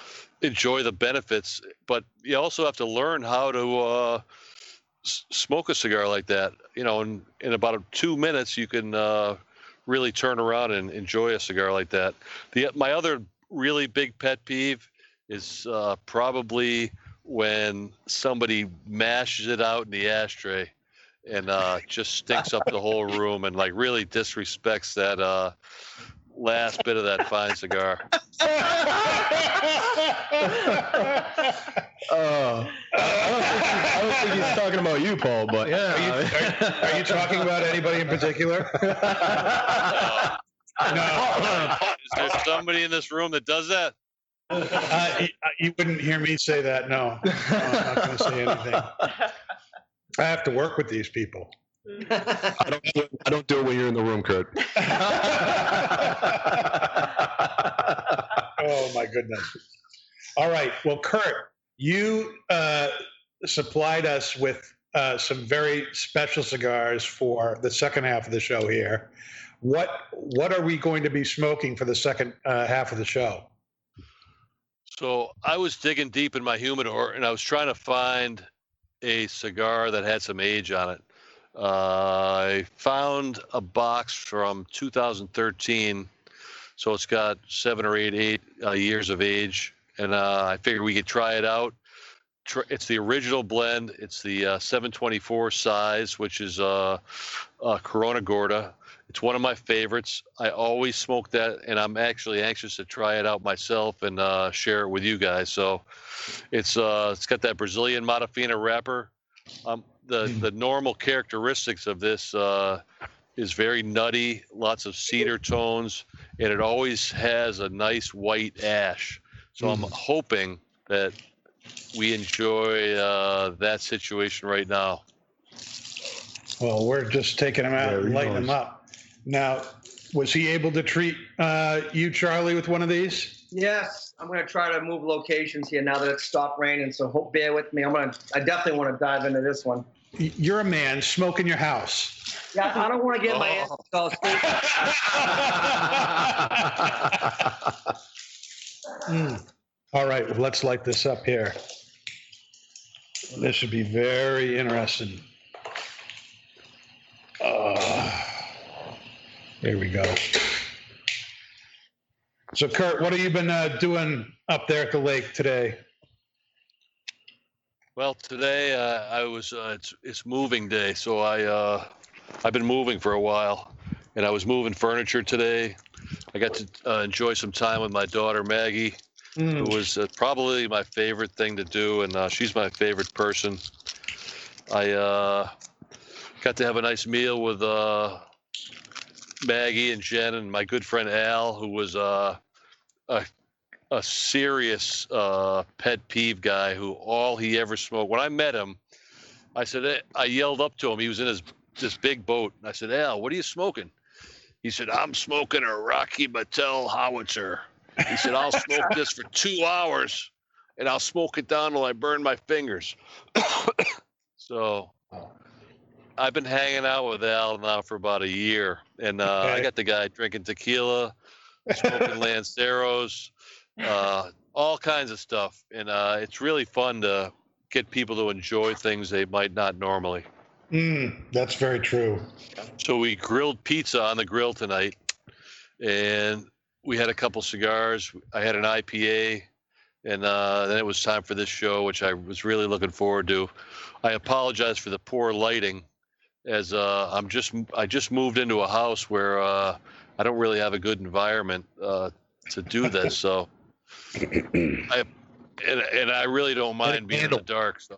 Speaker 6: enjoy the benefits, but you also have to learn how to uh, smoke a cigar like that. You know, in, in about two minutes, you can uh, really turn around and enjoy a cigar like that. The my other really big pet peeve is uh, probably when somebody mashes it out in the ashtray and uh, just stinks up the whole room and like really disrespects that uh, last bit of that fine cigar.
Speaker 4: Oh, I don't, think he's, I don't think he's talking about you, Paul. But
Speaker 2: Are you,
Speaker 4: yeah,
Speaker 2: are, are you talking about anybody in particular? No.
Speaker 6: Is there somebody in this room that does that?
Speaker 2: Uh, you- you wouldn't hear me say that. No, No, I'm not going to say anything. I have to work with these people.
Speaker 8: I don't, do it- I don't do it when you're in the room, Kurt.
Speaker 2: Oh my goodness. All right. Well, Kurt, you uh, supplied us with uh, some very special cigars for the second half of the show here. What what are we going to be smoking for the second uh, half of the show?
Speaker 6: So I was digging deep in my humidor and I was trying to find a cigar that had some age on it. I found a box from 2013, so it's got seven or eight eight uh, years of age, and uh, I figured we could try it out. It's the original blend. It's the uh, 724 size, which is uh, uh, Corona Gorda. It's one of my favorites. I always smoke that, and I'm actually anxious to try it out myself and uh, share it with you guys. So, it's it's got that Brazilian Matafina wrapper. Um, the the normal characteristics of this uh, is very nutty, lots of cedar tones, and it always has a nice white ash. So I'm hoping that we enjoy uh, that situation right now.
Speaker 2: Well, we're just taking them out and lighting them up. Now, was he able to treat uh, you, Charlie, with one of these?
Speaker 3: yes, I'm going to try to move locations here now that it's stopped raining. So hope bear with me. I'm going to. I definitely want to dive into this one.
Speaker 2: Y- You're a man. Smoke in your house.
Speaker 3: Yeah, I don't want to get my ass all.
Speaker 2: Mm. All right, well, let's light this up here. This should be very interesting. Uh, there we go. So, Kurt, what have you been uh, doing up there at the lake today?
Speaker 6: Well, today uh, I was. Uh, it's it's moving day, so I uh, I've been moving for a while, and I was moving furniture today. I got to uh, enjoy some time with my daughter Maggie.
Speaker 2: Mm.
Speaker 6: It was uh, probably my favorite thing to do, and uh, she's my favorite person. I uh, got to have a nice meal with uh, Maggie and Jen and my good friend Al, who was uh, a a serious uh, pet peeve guy who all he ever smoked. When I met him, I said eh, I yelled up to him. He was in his this big boat. And I said, Al, what are you smoking? He said, I'm smoking a Rocky Patel howitzer. He said, I'll smoke this for two hours and I'll smoke it down till I burn my fingers. so I've been hanging out with Al now for about a year. And uh, I got the guy drinking tequila, smoking Lanceros, uh, all kinds of stuff. And uh, it's really fun to get people to enjoy things they might not normally.
Speaker 2: Mm, that's very true.
Speaker 6: So we grilled pizza on the grill tonight, and we had a couple cigars. I had an IPA, and uh, then it was time for this show, which I was really looking forward to. I apologize for the poor lighting, as uh, I'm just I just moved into a house where uh, I don't really have a good environment uh, to do this. So I and, and I really don't mind being in the dark. So.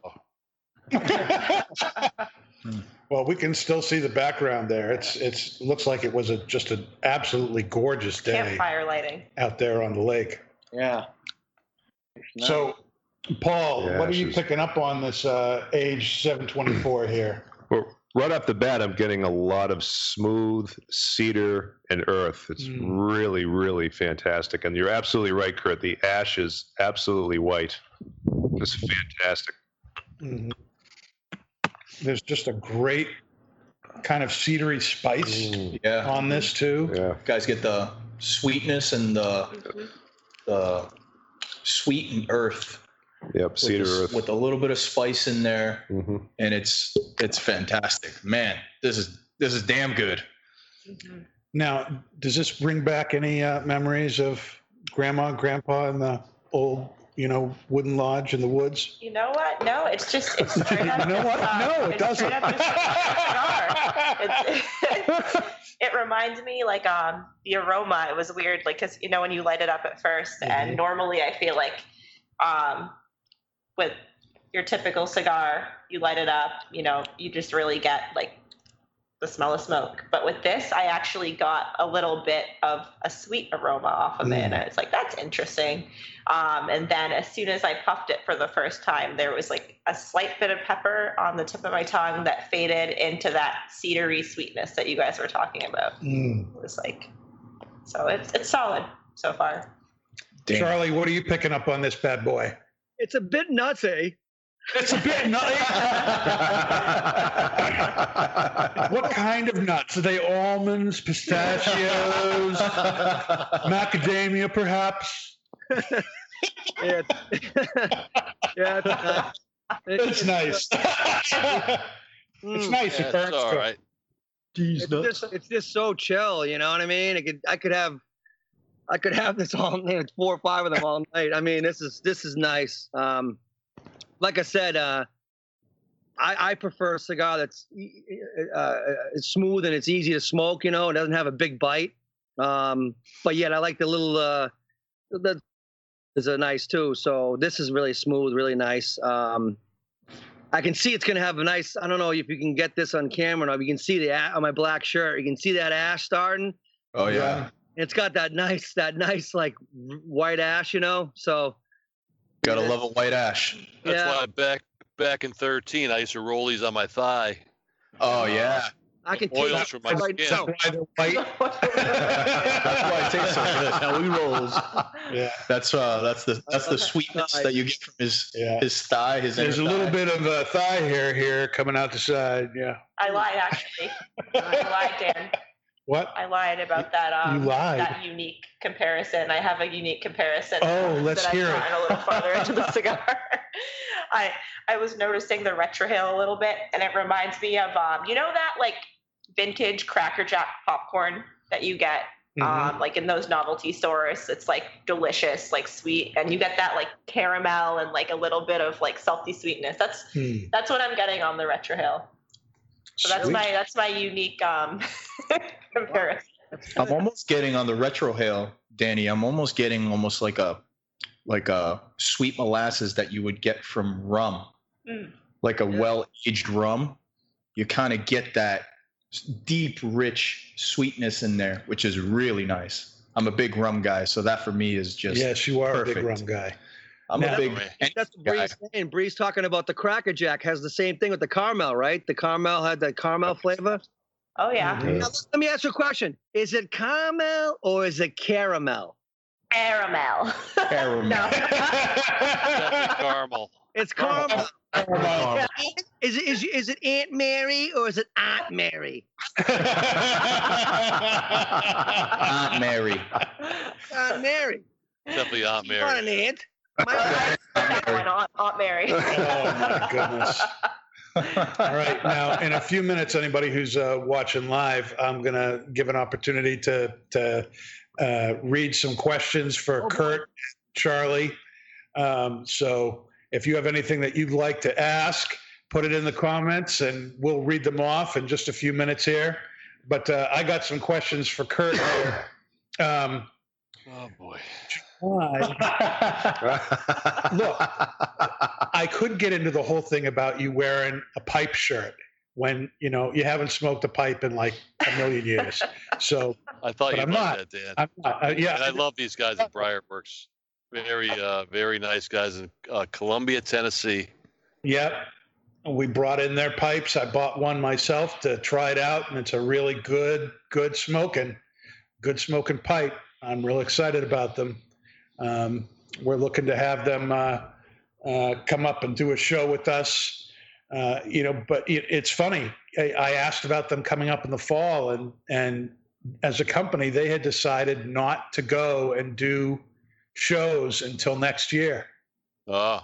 Speaker 2: well, we can still see the background there. It's it's looks like it was a just an absolutely gorgeous day
Speaker 5: Campfire lighting.
Speaker 2: out there on the lake.
Speaker 3: Yeah.
Speaker 2: So, Paul,
Speaker 8: Yeah,
Speaker 2: what are you picking up on this uh, age 724 here?
Speaker 8: Well, right off the bat, I'm getting a lot of smooth cedar and earth. It's
Speaker 2: Mm.
Speaker 8: really, really fantastic. And you're absolutely right, Kurt. The ash is absolutely white. It's fantastic.
Speaker 2: Mhm. There's just a great kind of cedary spice
Speaker 4: Yeah.
Speaker 2: on this too.
Speaker 8: Yeah.
Speaker 4: guys get the sweetness and the the sweet and earth
Speaker 8: Yep. Cedar
Speaker 4: this-
Speaker 8: earth.
Speaker 4: with a little bit of spice in there
Speaker 8: hmm
Speaker 4: and it's it's fantastic man this is this is damn good
Speaker 2: Now, does this bring back any uh, memories of grandma, grandpa and the old, you know, wooden lodge in the woods?
Speaker 5: You know what? No, it's just it's straight up.
Speaker 2: You know what?
Speaker 5: just, uh,
Speaker 2: No, it
Speaker 5: it's
Speaker 2: doesn't.
Speaker 5: up just a cigar. It's, it reminds me like um the aroma. It was weird, like because you know when you light it up at 1st
Speaker 2: Mhm.
Speaker 5: and normally I feel like um with your typical cigar, you light it up, you know, you just really get like the smell of smoke. But with this, I actually got a little bit of a sweet aroma off of it, and it's like that's interesting. Um, and then as soon as I puffed it for the first time, there was like a slight bit of pepper on the tip of my tongue that faded into that cedary sweetness that you guys were talking about.
Speaker 2: Mm.
Speaker 5: It was like, so it's it's solid so far.
Speaker 4: damn
Speaker 2: Charlie, what are you picking up on this bad boy?
Speaker 9: It's a bit nutsy. Eh?
Speaker 2: It's a bit nutty. Eh? what kind of nuts? Are they almonds, pistachios, macadamia, perhaps?
Speaker 9: Yeah, it's- yeah, it's,
Speaker 2: It's nice. it's nice. Hmm. Yeah,
Speaker 6: it's all
Speaker 2: good.
Speaker 6: right.
Speaker 9: it's just it's just so chill. You know what I mean? I could I could have I could have this all night. know, four or five of them all night. I mean, this is this is nice. Um, like I said, uh, I I prefer a cigar that's uh, it's smooth and it's easy to smoke. You know, it doesn't have a big bite. Um, but yet I like the little uh, the is a nice too. So this is really smooth, really nice. Um, I can see it's gonna have a nice. I don't know if you can get this on camera. Or not, you can see the on my black shirt. You can see that ash starting.
Speaker 4: oh yeah
Speaker 9: It's got that nice, that nice like white ash, you know. So
Speaker 4: gotta love a white ash
Speaker 6: That's
Speaker 9: Yeah.
Speaker 6: why back back in 13, I used to roll these on my thigh.
Speaker 4: oh yeah
Speaker 9: I can
Speaker 6: Oils
Speaker 9: taste
Speaker 6: from my
Speaker 9: right
Speaker 6: skin.
Speaker 9: now.
Speaker 2: Why the white?
Speaker 4: that's why it tastes so good how he rolls
Speaker 2: Yeah.
Speaker 4: that's uh that's the that's the sweetness that you get from his
Speaker 2: Yeah.
Speaker 4: his thigh his
Speaker 2: There's a little
Speaker 4: thigh.
Speaker 2: bit of uh, thigh hair here coming out the side. Yeah.
Speaker 5: I lied actually. I lied, Dan.
Speaker 2: What?
Speaker 5: I lied about that. Um,
Speaker 2: lied?
Speaker 5: That unique comparison. I have a unique comparison.
Speaker 2: Oh, let's
Speaker 5: that
Speaker 2: hear
Speaker 5: I've
Speaker 2: it.
Speaker 5: a little farther into the cigar. I I was noticing the retrohale a little bit, and it reminds me of um, you know that like vintage Cracker Jack popcorn that you get Um, like in those novelty stores, it's like delicious, like sweet, and you get that like caramel and like a little bit of like salty sweetness. That's
Speaker 2: Hmm.
Speaker 5: that's what I'm getting on the retrohale. So that's
Speaker 2: Sweet.
Speaker 5: my that's my unique um comparison.
Speaker 4: I'm almost getting on the retrohale, Danny. I'm almost getting almost like a like a sweet molasses that you would get from rum,
Speaker 5: Mm.
Speaker 4: like a well aged rum. You kind of get that deep, rich sweetness in there, which is really nice. I'm a big rum guy, so that for me is just
Speaker 2: yes, you are a big rum guy.
Speaker 4: I'm
Speaker 2: Now-
Speaker 4: a big
Speaker 6: Definitely.
Speaker 9: That's what
Speaker 4: guy.
Speaker 9: Bree's saying. Bree's talking about the Cracker Jack has the same thing with the caramel, right? The caramel had the caramel flavor.
Speaker 5: Oh yeah,
Speaker 2: Mhm.
Speaker 9: Now, let me ask you a question: Is it caramel or is it caramel?
Speaker 5: caramel.
Speaker 4: Caramel.
Speaker 5: no.
Speaker 6: Caramel.
Speaker 9: It's caramel. caramel. Is it is, is it Aunt Mary or is it Aunt Mary?
Speaker 4: Aunt Mary.
Speaker 9: Aunt Mary.
Speaker 6: Definitely Aunt
Speaker 9: She's not an aunt. My,
Speaker 5: that one, Aunt, Aunt Mary.
Speaker 2: Oh my goodness. All right. Now, in a few minutes, anybody who's uh, watching live, I'm going to give an opportunity to, to uh, read some questions for
Speaker 9: Oh, boy.
Speaker 2: Kurt, Charlie. Um, so if you have anything that you'd like to ask, put it in the comments and we'll read them off in just a few minutes here. But uh, I got some questions for Kurt here. Um,
Speaker 6: Oh boy.
Speaker 2: Why? Look, I could get into the whole thing about you wearing a pipe shirt when you know you haven't smoked a pipe in like a million years. So
Speaker 6: I thought you
Speaker 2: I'm not.
Speaker 6: that, Dan.
Speaker 2: I'm not, uh,
Speaker 6: And I love these guys at Briarworks. Very, uh, very nice guys in uh, Columbia, Tennessee.
Speaker 2: Yep. We brought in their pipes. I bought one myself to try it out, and it's a really good, good smoking, good smoking pipe. I'm real excited about them. Um, we're looking to have them uh, uh, come up and do a show with us. Uh, you know, but it, it's funny. I, I asked about them coming up in the fall, and and as a company, they had decided not to go and do shows until next year.
Speaker 6: Oh,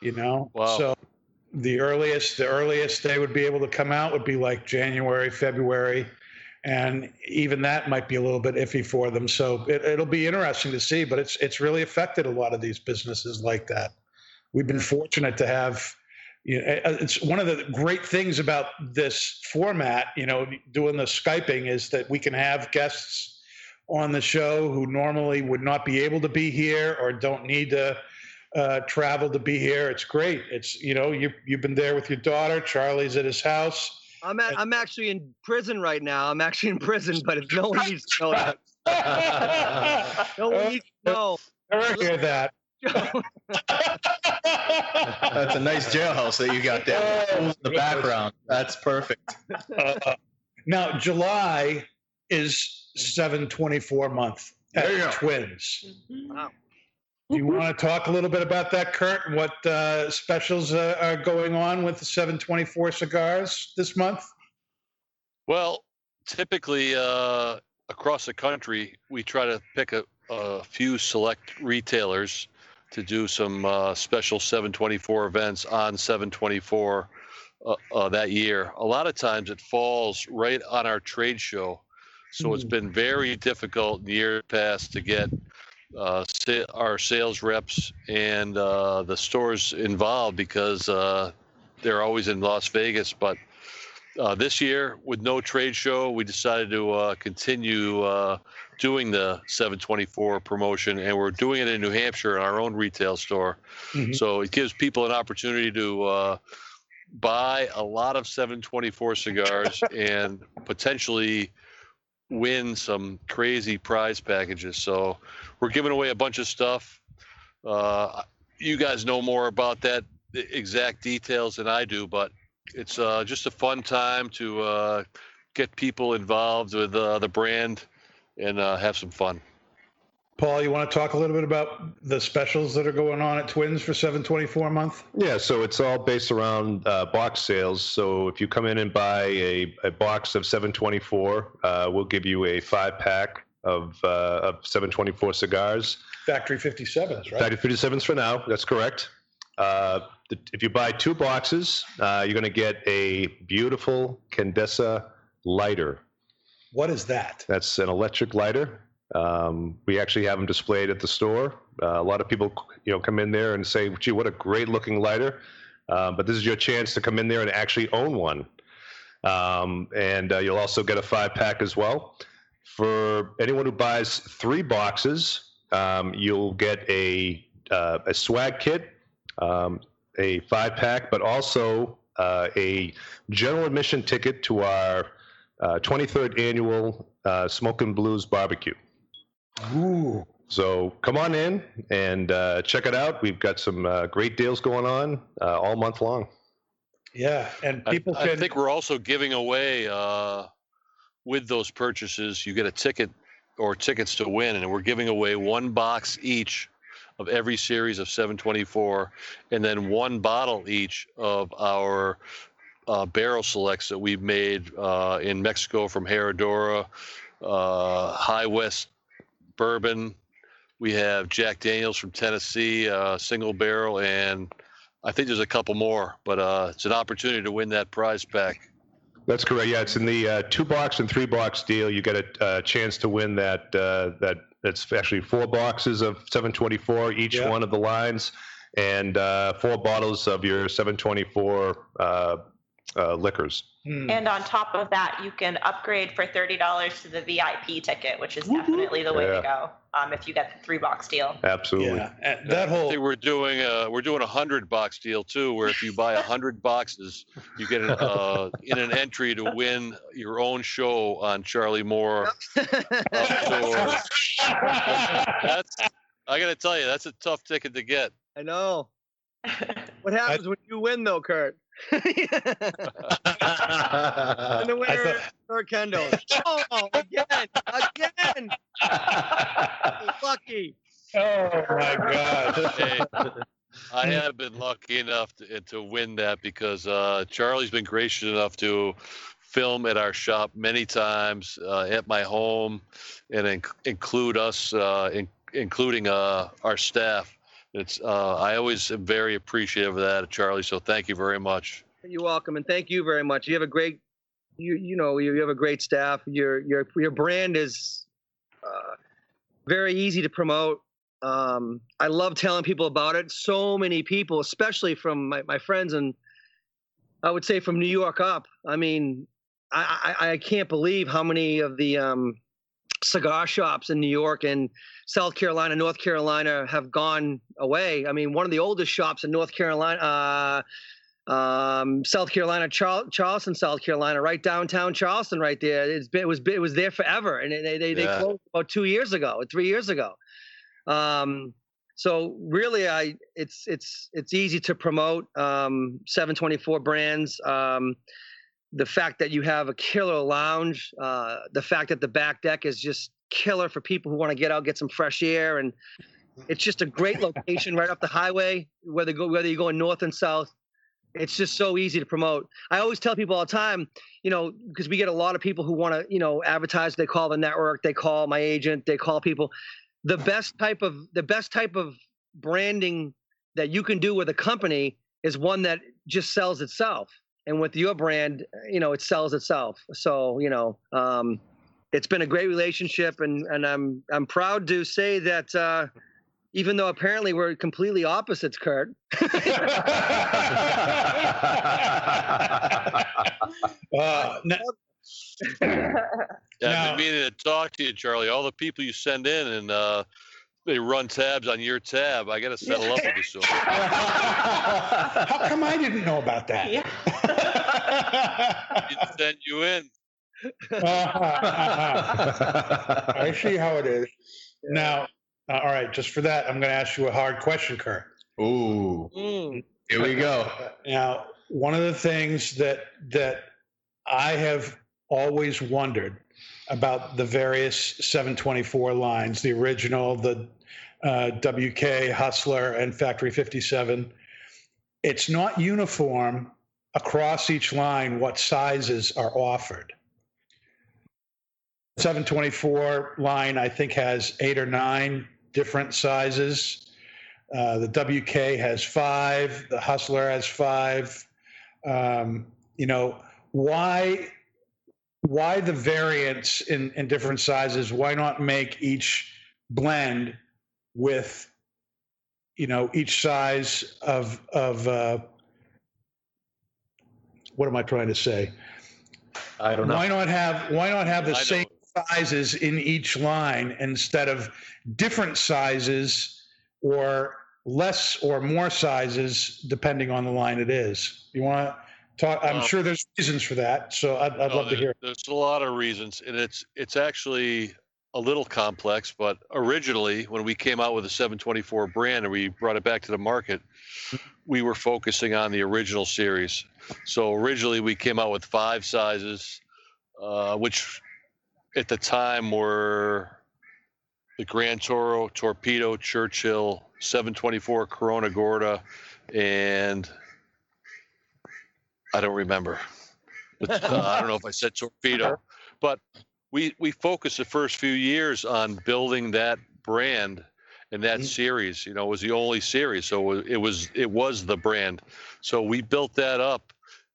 Speaker 2: You know,
Speaker 6: Wow.
Speaker 2: so the earliest the earliest they would be able to come out would be like January, February, and even that might be a little bit iffy for them. So it, it'll be interesting to see. But it's it's really affected a lot of these businesses like that. We've been fortunate to have. You know, it's one of the great things about this format. You know, doing the skyping is that we can have guests on the show who normally would not be able to be here or don't need to uh, travel to be here. It's great. It's you know you you've been there with your daughter. Charlie's at his house.
Speaker 9: I'm at, I'm actually in prison right now. I'm actually in prison, but if no one needs to know that. No one needs to know.
Speaker 2: I hear that.
Speaker 4: That's a nice jailhouse that you got there.
Speaker 2: Oh,
Speaker 4: in the background. That's perfect.
Speaker 2: Uh, now July is 724 month at
Speaker 4: There you go.
Speaker 2: Twins.
Speaker 9: Wow.
Speaker 2: Do you want to talk a little bit about that, Kurt? What uh, specials uh, are going on with the 724 cigars this month?
Speaker 6: well, typically uh, across the country, we try to pick a, a few select retailers to do some uh, special 724 events on 724 uh, uh, that year. A lot of times it falls right on our trade show. So it's
Speaker 2: Mhm.
Speaker 6: been very difficult in the years past to get uh, our sales reps and uh, the stores involved because uh, they're always in Las Vegas. But uh, this year, with no trade show, we decided to uh, continue uh, doing the 724 promotion, and we're doing it in New Hampshire in our own retail store.
Speaker 2: Mhm.
Speaker 6: So it gives people an opportunity to uh, buy a lot of 724 cigars and potentially win some crazy prize packages. So we're giving away a bunch of stuff. Uh, you guys know more about that exact details than I do, but it's uh, just a fun time to uh, get people involved with uh, the brand and uh, have some fun.
Speaker 2: Paul, you want to talk a little bit about the specials that are going on at Twins for 724 a month?
Speaker 8: Yeah, so it's all based around uh, box sales. So if you come in and buy a, a box of 724, uh, we'll give you a five pack of, uh, of 724 cigars.
Speaker 2: Factory 57s, right?
Speaker 8: Factory 57s for now. That's correct. Uh, the, if you buy two boxes, uh, you're going to get a beautiful Candesa lighter.
Speaker 2: What is that?
Speaker 8: That's an electric lighter. Um, we actually have them displayed at the store. Uh, a lot of people, you know, come in there and say, "Gee, what a great looking lighter!" Um, but this is your chance to come in there and actually own one. Um, and uh, you'll also get a five pack as well. For anyone who buys three boxes, um, you'll get a uh, a swag kit, um, a five pack, but also uh, a general admission ticket to our uh, 23rd annual uh, Smoking Blues Barbecue.
Speaker 2: Ooh.
Speaker 8: So come on in and uh, check it out. We've got some uh, great deals going on uh, all month long.
Speaker 2: Yeah, and people
Speaker 6: I,
Speaker 2: can.
Speaker 6: think we're also giving away uh, with those purchases. You get a ticket or tickets to win, and we're giving away one box each of every series of 724, and then one bottle each of our uh, barrel selects that we've made uh, in Mexico from Herradura, uh, High West bourbon. We have Jack Daniels from Tennessee, uh, single barrel, and I think there's a couple more, but uh, it's an opportunity to win that prize pack.
Speaker 8: That's correct. Yeah, it's in the uh, two box and three box deal. You get a, uh chance to win that. Uh, that it's actually four boxes of 724 each
Speaker 2: Yeah.
Speaker 8: one of the lines, and uh, four bottles of your 724 uh, uh, liquors.
Speaker 2: Hmm.
Speaker 5: And on top of that, you can upgrade for thirty dollars to the VIP ticket, which is definitely the way
Speaker 8: Yeah.
Speaker 5: to go. Um, if you get the three box deal.
Speaker 8: Absolutely.
Speaker 2: yeah, and that
Speaker 6: I
Speaker 2: whole
Speaker 6: think we're doing a we're doing a hundred box deal too, where if you buy a hundred boxes, you get an, uh, in an entry to win your own show on Charlie Moore. Outdoors. That's I got to tell you, that's a tough ticket to get.
Speaker 3: I know. What happens when you win, though, Kurt? And the winner
Speaker 2: thought-
Speaker 3: is Kurt Kendall. Oh, again, again. Lucky.
Speaker 2: oh my god.
Speaker 6: Hey, I have been lucky enough to, to win that because uh, Charlie's been gracious enough to film at our shop many times uh, at my home and inc- include us, uh, in, including uh, our staff. It's uh, I always am very appreciative of that, Charlie. So thank you very much.
Speaker 3: You're welcome, and thank you very much. You have a great, you you know, you, you have a great staff. Your your your brand is uh, very easy to promote. Um, I love telling people about it. So many people, especially from my, my friends and I would say from New York up. I mean, I, I, I can't believe how many of the um, cigar shops in New York and South Carolina, North Carolina have gone away. I mean, one of the oldest shops in North Carolina, uh, um, South Carolina, Charl- Charleston, South Carolina, right downtown Charleston, right there. It's been, it was it was there forever, and they they, they
Speaker 6: Yeah.
Speaker 3: closed about two years ago, three years ago. Um, so really, I it's it's it's easy to promote um, 724 brands. Um, the fact that you have a killer lounge, uh, the fact that the back deck is just killer for people who want to get out, get some fresh air, and it's just a great location right up the highway. Whether go whether you're going north and south, it's just so easy to promote. I always tell people all the time, you know, because we get a lot of people who want to, you know, advertise. They call the network, they call my agent, they call people. The best type of the best type of branding that you can do with a company is one that just sells itself. And with your brand, you know, it sells itself. So, you know, um, it's been a great relationship, and and I'm I'm proud to say that. Uh, even though apparently we're completely opposites, Kurt.
Speaker 2: Uh, n-
Speaker 6: Yeah,
Speaker 2: Now-
Speaker 6: I've been meaning to talk to you, Charlie. All the people you send in and uh, they run tabs on your tab. I got to settle up with you soon.
Speaker 2: How come I didn't know about that?
Speaker 5: Yeah.
Speaker 6: Didn't send you in.
Speaker 2: I see how it is. Now, uh, all right, just for that, I'm going to ask you a hard question, Kurt.
Speaker 4: Ooh,
Speaker 3: Mm.
Speaker 4: here we go.
Speaker 2: Now, one of the things that that I have always wondered about the various 724 lines, the original, the uh, WK, Hustler, and Factory 57, it's not uniform across each line what sizes are offered. 724 line, I think, has eight or nine different sizes. Uh, the WK has five. The Hustler has five. Um, you know, why why the variance in, in different sizes? Why not make each blend with, you know, each size of, of, uh, what am I trying to say?
Speaker 4: I don't know.
Speaker 2: Why not have, why not have the
Speaker 6: I
Speaker 2: same sizes in each line instead of different sizes or less or more sizes depending on the line it is? You want to talk, I'm
Speaker 6: Well-
Speaker 2: sure there's reasons for that, so I'd, I'd
Speaker 6: No,
Speaker 2: love to hear.
Speaker 6: There's a lot of reasons, and it's it's actually a little complex. But originally, when we came out with the 724 brand and we brought it back to the market, we were focusing on the original series. So originally, we came out with five sizes, uh, which at the time were the Grand Toro, Torpedo, Churchill, 724 Corona Gorda, and I don't remember. But, uh, I don't know if I said torpedo, but we we focused the first few years on building that brand and that series. You know, it was the only series, so it was- it was the brand. So we built that up,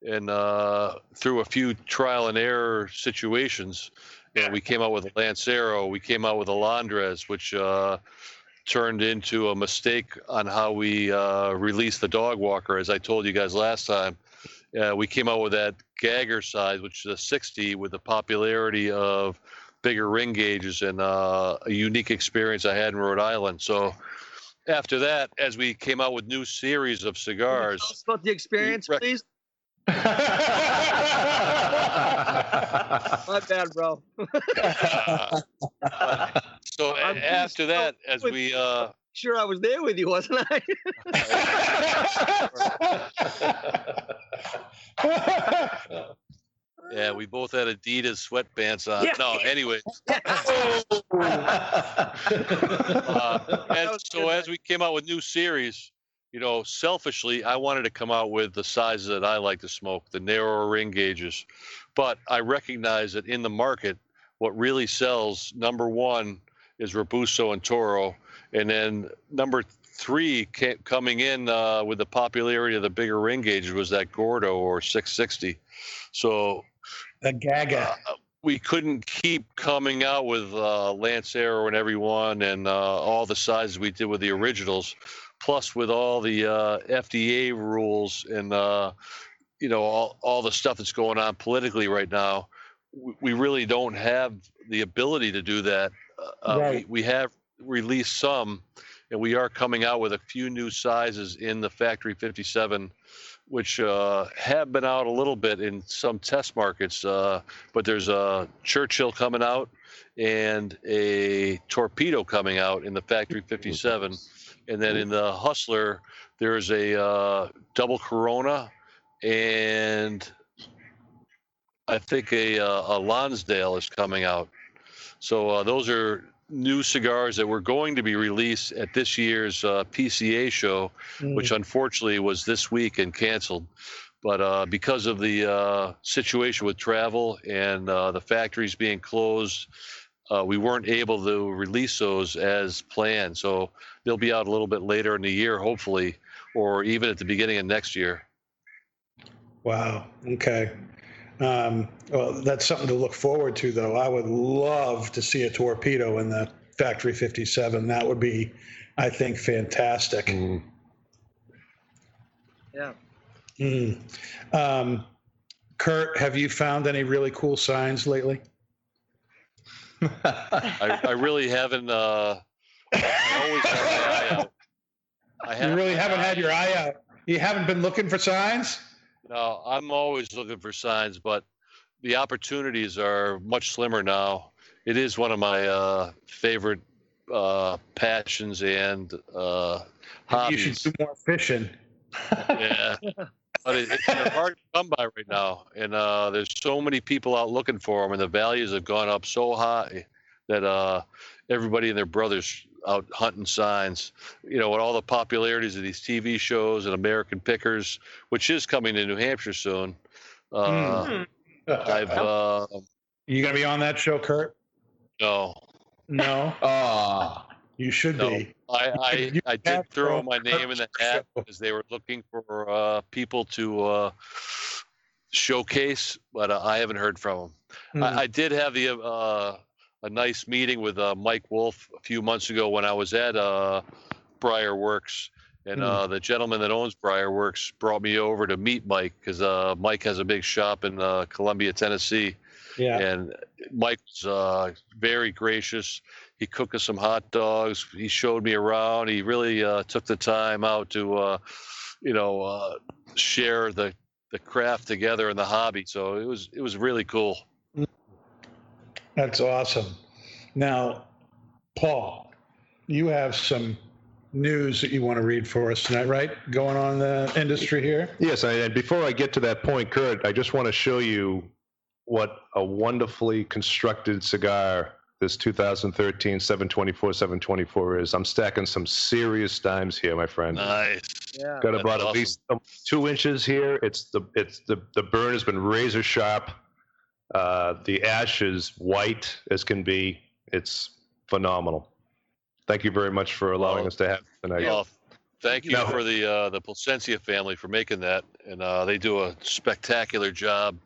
Speaker 6: and uh, through a few trial and error situations, and we came out with a Lancero. We came out with a Londres, which. Uh, turned into a mistake on how we uh, released the dog walker as i told you guys last time uh, we came out with that Gagger size, which is a 60, with the popularity of bigger ring gauges and uh, a unique experience I had in Rhode Island. So after that, as we came out with new series of
Speaker 9: Tell us
Speaker 6: cigars,
Speaker 9: about the experience,
Speaker 6: Right.
Speaker 9: please. My bad, bro.
Speaker 6: uh, so a-
Speaker 9: I'm
Speaker 6: after that, as we uh,
Speaker 9: Sure, I was there with you, wasn't I?
Speaker 6: yeah, we both had Adidas sweatpants on.
Speaker 9: Yeah.
Speaker 6: No, anyway, uh, as, so as we came out with new series, you know, selfishly, I wanted to come out with the sizes that I like to smoke, the narrower ring gauges. But I recognize that in the market, what really sells, number one, is Robusto and Toro, and then number three ca- coming in uh, with the popularity of the bigger ring gauges was that Gordo or 660. So
Speaker 2: The Gaga.
Speaker 6: uh, we couldn't keep coming out with uh, Lancero and everyone and uh, all the sizes we did with the originals, plus with all the uh, FDA rules and uh, you know all, all the stuff that's going on politically right now. We, we really don't have the ability to do that. Uh,
Speaker 2: Right.
Speaker 6: we, we have released some, and we are coming out with a few new sizes in the Factory 57 which uh, have been out a little bit in some test markets. Uh, but there's a Churchill coming out and a Torpedo coming out in the Factory 57. And then in the Hustler, there's a uh, double Corona and I think a, uh, a Lonsdale is coming out. So uh, those are new cigars that were going to be released at this year's uh, PCA show which unfortunately was this week and canceled. But uh, because of the uh, situation with travel and uh, the factories being closed, uh, we weren't able to release those as planned. So they'll be out a little bit later in the year, hopefully, or even at the beginning of next year.
Speaker 2: Wow. Okay. Um, well, that's something to look forward to, though. I would love to see a torpedo in the Factory 57. That would be, I think, fantastic.
Speaker 8: Mm.
Speaker 9: yeah.
Speaker 2: Mm. Um, Kurt, have you found any really cool signs lately?
Speaker 6: I, I really haven't. Uh, I always have my eye out. I
Speaker 2: You really haven't had your eye out. You haven't been looking for signs?
Speaker 6: No, I'm always looking for signs, but the opportunities are much slimmer now. It is one of my uh, favorite uh, passions and uh,
Speaker 2: You should
Speaker 6: hobbies.
Speaker 2: do more fishing.
Speaker 6: yeah, but it, it's they're hard to come by right now, and uh, there's so many people out looking for them, and the values have gone up so high that uh, everybody and their brothers out hunting signs. You know, with all the popularities of these TV shows and American Pickers, which is coming to New Hampshire soon. Uh, I've uh,
Speaker 2: You gonna be on that show, Kurt?
Speaker 6: no,
Speaker 2: No,
Speaker 4: Ah,
Speaker 2: you should
Speaker 6: no.
Speaker 2: be.
Speaker 6: I I, I did throw my name in the hat because they were looking for uh, people to uh, showcase, but uh, I haven't heard from them.
Speaker 10: Mm.
Speaker 6: I, I did have the uh, a nice meeting with uh, Mike Wolfe a few months ago when I was at uh, Briar Works, and
Speaker 10: Mm.
Speaker 6: uh, the gentleman that owns Briar Works brought me over to meet Mike because uh, Mike has a big shop in uh, Columbia, Tennessee,
Speaker 10: Yeah.
Speaker 6: and Mike was uh, very gracious. He cooked us some hot dogs. He showed me around. He really uh, took the time out to, uh, you know, uh, share the the craft together and the hobby. So it was it was really cool.
Speaker 10: That's awesome. Now, Paul, you have some news that you want to read for us tonight, right? Going on in the industry here.
Speaker 8: Yes, and before I get to that point, Kurt, I just want to show you what a wonderfully constructed cigar this 2013 724 724 is. I'm stacking some serious dimes here, my friend.
Speaker 6: Nice.
Speaker 9: Yeah.
Speaker 8: Got
Speaker 6: That's
Speaker 8: about at least two inches here. It's the it's the the burn has been razor sharp. Uh, the ash is white as can be. It's phenomenal. Thank you very much for allowing
Speaker 6: Well,
Speaker 8: us to have it tonight.
Speaker 6: Well, thank you
Speaker 8: No.
Speaker 6: for the uh, the Plasencia family for making that, and uh, they do a spectacular job.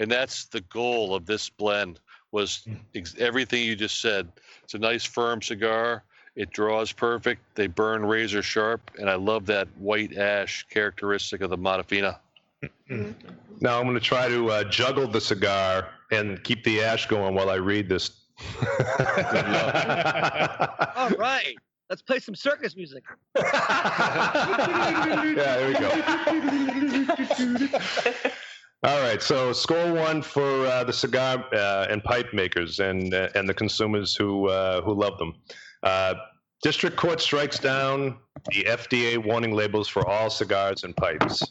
Speaker 6: And that's the goal of this blend was ex- everything you just said. It's a nice firm cigar. It draws perfect. They burn razor sharp, and I love that white ash characteristic of the Matafina.
Speaker 8: Now I'm going to try to uh, juggle the cigar and keep the ash going while I read this.
Speaker 9: All right. Let's play some circus music.
Speaker 8: yeah, there we go. All right, so score one for uh, the cigar uh, and pipe makers and uh, and the consumers who uh, who love them. Uh, District Court strikes down the FDA warning labels for all cigars and pipes.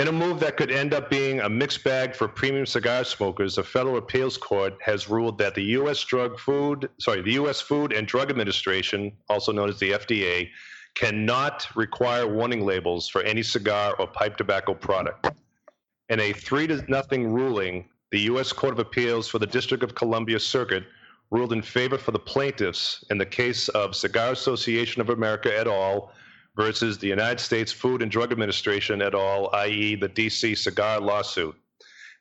Speaker 8: In a move that could end up being a mixed bag for premium cigar smokers, a federal appeals court has ruled that the U.S. Drug Food, sorry, the U.S. Food and Drug Administration, also known as the FDA, cannot require warning labels for any cigar or pipe tobacco product. In a three to nothing ruling, the U.S. Court of Appeals for the District of Columbia Circuit ruled in favor for the plaintiffs in the case of Cigar Association of America et al. Versus the United States Food and Drug Administration et al., i.e., the DC cigar lawsuit.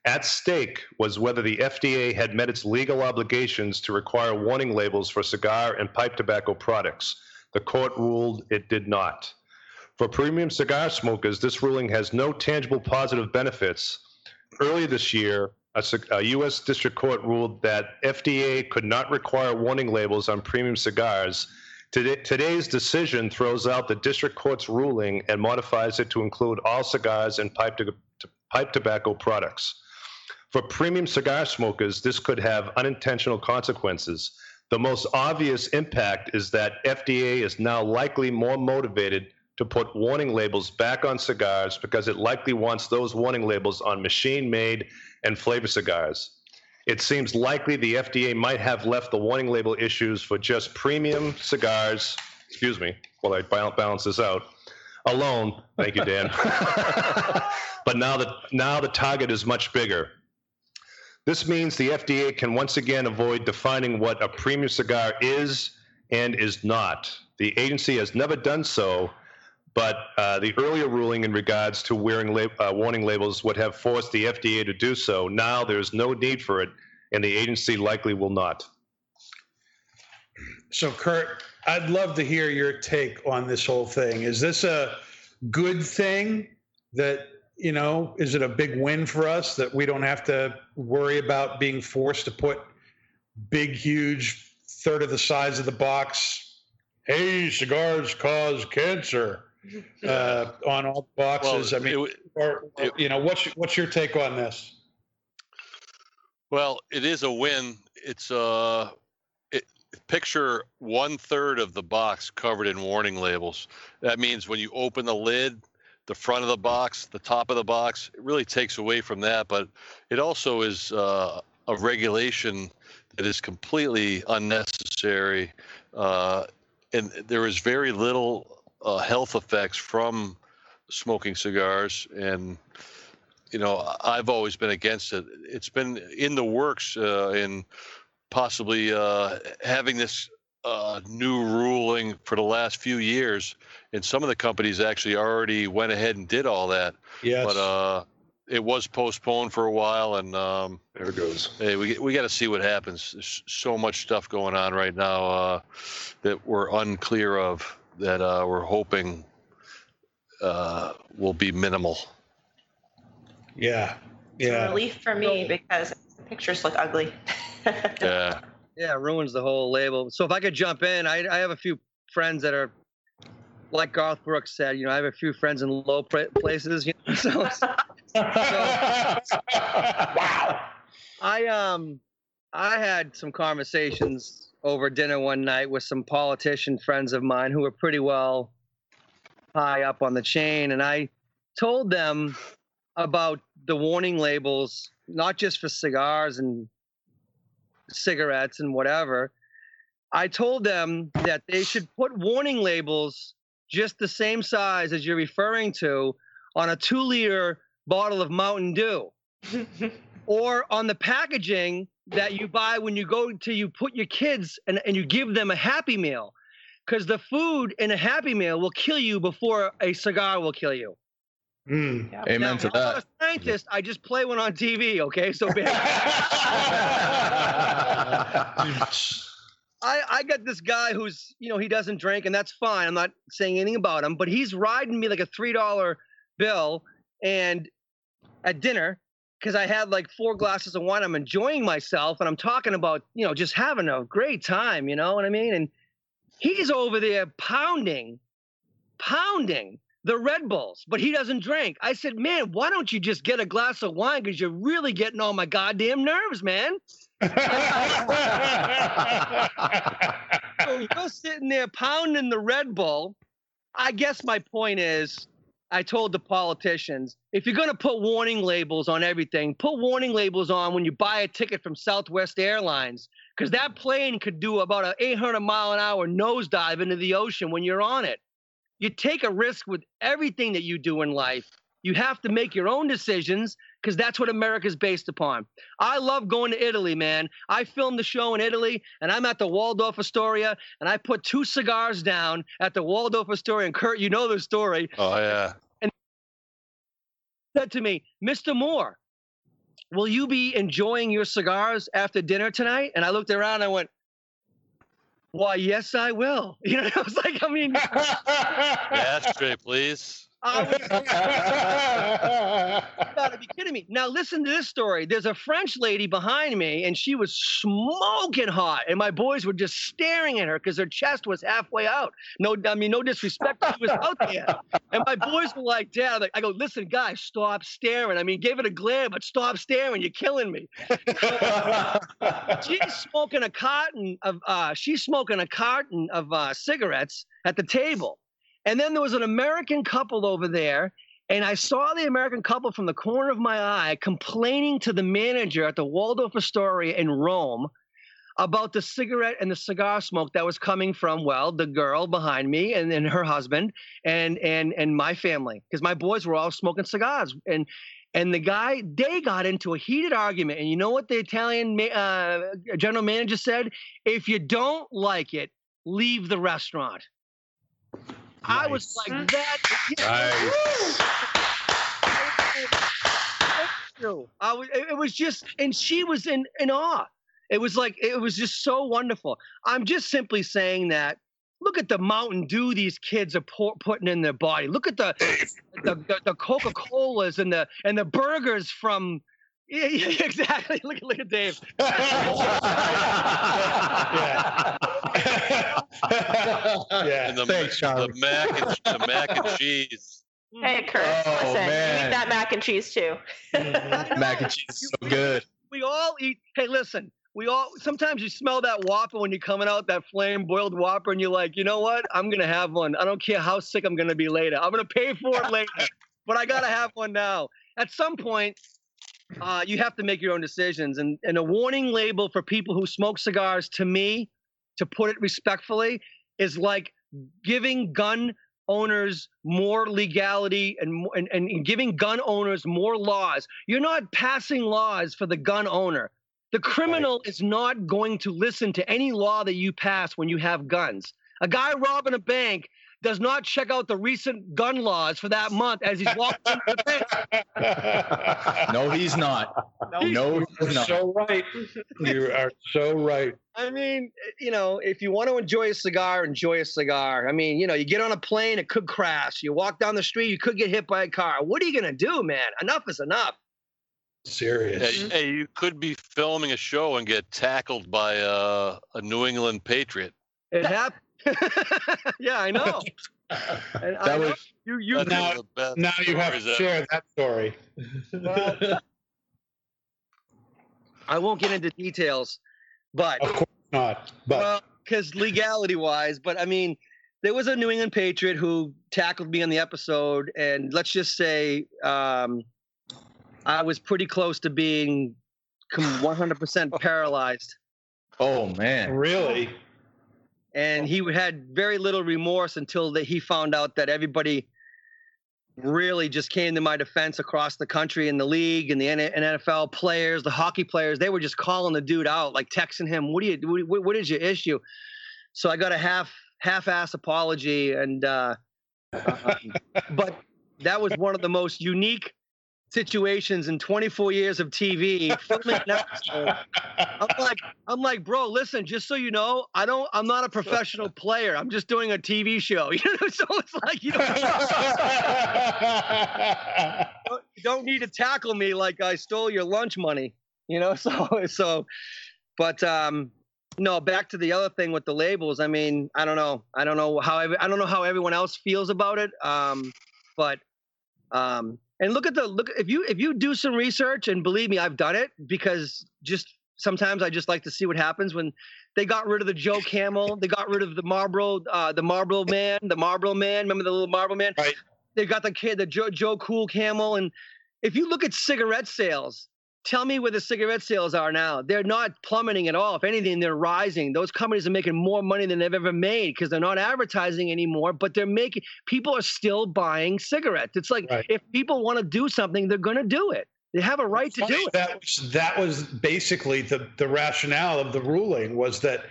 Speaker 8: At stake was whether the FDA had met its legal obligations to require warning labels for cigar and pipe tobacco products. The court ruled it did not. For premium cigar smokers, this ruling has no tangible positive benefits. Earlier this year, a, a U.S. District Court ruled that FDA could not require warning labels on premium cigars. Today, today's decision throws out the District Court's ruling and modifies it to include all cigars and pipe, to, to- pipe tobacco products. For premium cigar smokers, this could have unintentional consequences. The most obvious impact is that FDA is now likely more motivated to put warning labels back on cigars because it likely wants those warning labels on machine made and flavor cigars. It seems likely the FDA might have left the warning label issues for just premium cigars, excuse me, while I balance this out, alone. Thank you, Dan. but now the, now the target is much bigger. This means the FDA can once again avoid defining what a premium cigar is and is not. The agency has never done so, but uh, the earlier ruling in regards to wearing lab- uh, warning labels would have forced the FDA to do so. Now there's no need for it, and the agency likely will not.
Speaker 10: So, Kurt, I'd love to hear your take on this whole thing. Is this a good thing that, you know, is it a big win for us that we don't have to worry about being forced to put big, huge, third of the size of the box, hey, cigars cause cancer uh, on all the boxes?
Speaker 6: Well,
Speaker 10: I mean,
Speaker 6: it
Speaker 10: or, or, you know, what's, what's your take on this?
Speaker 6: Well, it is a win. It's uh, it, picture one third of the box covered in warning labels. That means when you open the lid, the front of the box, the top of the box, it really takes away from that. But it also is uh, a regulation that is completely unnecessary, uh, and there is very little uh, health effects from smoking cigars and you know, I've always been against it. It's been in the works uh, in possibly uh, having this uh, new ruling for the last few years, and some of the companies actually already went ahead and did all that.
Speaker 10: Yes.
Speaker 6: But uh, it was postponed for a while, and um,
Speaker 8: There it goes.
Speaker 6: hey, we we got to see what happens. There's so much stuff going on right now uh, that we're unclear of. That uh, we're hoping uh, will be minimal.
Speaker 2: Yeah.
Speaker 5: It's a relief for me because the pictures look ugly.
Speaker 6: Yeah.
Speaker 3: Yeah, it ruins the whole label. So if I could jump in, I, I have a few friends that are, like Garth Brooks said, you know, I have a few friends in low places. You know, so,
Speaker 2: wow.
Speaker 3: I um, I had some conversations over dinner one night with some politician friends of mine who were pretty well high up on the chain, and I told them about the warning labels, not just for cigars and cigarettes and whatever. I told them that they should put warning labels just the same size as you're referring to on a two liter bottle of Mountain Dew or on the packaging that you buy when you go to you put your kids and, and you give them a happy meal because the food in a happy meal will kill you before a cigar will kill you
Speaker 2: Mm.
Speaker 4: Amen
Speaker 3: now,
Speaker 4: to
Speaker 3: I'm not
Speaker 4: that.
Speaker 3: a scientist i just play one on tv okay so I, I got this guy who's, you know, he doesn't drink, and that's fine. I'm not saying anything about him, but he's riding me like a three dollar bill, and at dinner, because I had like four glasses of wine, I'm enjoying myself, and I'm talking about, you know, just having a great time, you know what I mean? And he's over there pounding, pounding the Red Bulls, but he doesn't drink. I said, man, why don't you just get a glass of wine? Because you're really getting on my goddamn nerves, man. so you're sitting there pounding the Red Bull. I guess my point is, I told the politicians, if you're going to put warning labels on everything, put warning labels on when you buy a ticket from Southwest Airlines, because that plane could do about an 800 mile an hour nosedive into the ocean when you're on it. You take a risk with everything that you do in life. You have to make your own decisions because that's what America's based upon. I love going to Italy, man. I filmed the show in Italy, and I'm at the Waldorf Astoria, and I put two cigars down at the Waldorf Astoria. And Kurt, you know the story.
Speaker 6: Oh yeah.
Speaker 3: And said to me, Mr. Moore, will you be enjoying your cigars after dinner tonight? And I looked around, and I went, Why, yes, I will. You know, I was like, I mean,
Speaker 6: Ashtray, please.
Speaker 3: I was you gotta be kidding me. Now listen to this story. There's a French lady behind me, and she was smoking hot, and my boys were just staring at her because her chest was halfway out. No, I mean no disrespect, she was out there, and my boys were like, "Dad," like, I go, "Listen, guys, stop staring. I mean, give it a glare, but stop staring. You're killing me." she's smoking a carton of uh, she's smoking a carton of uh, cigarettes at the table. And then there was an American couple over there, and I saw the American couple from the corner of my eye complaining to the manager at the Waldorf Astoria in Rome about the cigarette and the cigar smoke that was coming from well the girl behind me and then her husband and and and my family because my boys were all smoking cigars. And and the guy they got into a heated argument and you know what the italian uh, general manager said? If you don't like it leave the restaurant i was like that true. I was, it it was just, and she was in, in awe. It was like, it was just so wonderful. I'm just simply saying that. Look at the Mountain Dew these kids are pour, putting in their body. Look at the the, the, the Coca Colas and the and the burgers from. Yeah, yeah, exactly. Look, look at Dave.
Speaker 2: yeah.
Speaker 6: And the,
Speaker 7: Thanks,
Speaker 6: the mac and the mac and cheese.
Speaker 5: Hey, Kurt,
Speaker 4: Oh,
Speaker 5: listen,
Speaker 4: man.
Speaker 5: eat that mac and cheese too.
Speaker 4: Mac and cheese is so good.
Speaker 3: we all eat. Hey, listen. We all sometimes you smell that Whopper when you're coming out that flame boiled Whopper, and you're like, you know what? I'm gonna have one. I don't care how sick I'm gonna be later. I'm gonna pay for it later, but I gotta have one now. At some point, uh, you have to make your own decisions, and and a warning label for people who smoke cigars, to me, to put it respectfully, is like giving gun owners more legality and, and and giving gun owners more laws. You're not passing laws for the gun owner. The criminal is not going to listen to any law that you pass when you have guns. A guy robbing a bank does not check out the recent gun laws for that month as he's walking into the pit.
Speaker 4: No, he's not. No,
Speaker 2: You're
Speaker 4: he's not.
Speaker 2: so right. You are so right.
Speaker 3: I mean, you know, if you want to enjoy a cigar, enjoy a cigar. I mean, you know, you get on a plane, it could crash. You walk down the street, you could get hit by a car. What are you gonna do, man? Enough is enough.
Speaker 2: Serious.
Speaker 6: Hey, hey, you could be filming a show and get tackled by a, a New England Patriot.
Speaker 3: It happened. yeah, I know. And I
Speaker 4: That
Speaker 3: know
Speaker 4: was-
Speaker 3: you. You.
Speaker 2: Now-
Speaker 6: the best
Speaker 2: Now you have to share that story.
Speaker 3: I won't get into details, but
Speaker 2: Of course not. But
Speaker 3: well, because legality wise, but I mean, there was a New England Patriot who tackled me on the episode, and let's just say um, I was pretty close to being 100% paralyzed.
Speaker 4: Oh man.
Speaker 2: really,
Speaker 3: and he had very little remorse until that he found out that everybody really just came to my defense across the country in the league and the NFL players, the hockey players. They were just calling the dude out, like texting him, "What do you? What, what is your issue?" So I got a half half-ass apology, and uh, um, but that was one of the most unique situations in 24 years of TV. Filming an episode I'm like, I'm like, bro, listen, just so you know, I don't, I'm not a professional player. I'm just doing a TV show. You know, so it's like you don't, you don't need to tackle me like I stole your lunch money. You know, so so, but um, no, back to the other thing with the labels. I mean, I don't know, I don't know how I don't know how everyone else feels about it. Um, but um, and look at the look if you if you do some research and believe me, I've done it because just sometimes I just like to see what happens when they got rid of the Joe Camel, they got rid of the Marlboro, uh, the Marlboro Man, the Marlboro Man. Remember the little Marlboro Man?
Speaker 2: Right.
Speaker 3: They got the kid, the Joe Joe Cool Camel, and if you look at cigarette sales, tell me where the cigarette sales are now. They're not plummeting at all. If anything, they're rising. Those companies are making more money than they've ever made because they're not advertising anymore, but they're making people are still buying cigarettes. It's like
Speaker 2: Right.
Speaker 3: if people want to do something, they're going to do it. They have a right to do it.
Speaker 2: That was that was basically the the rationale of the ruling was that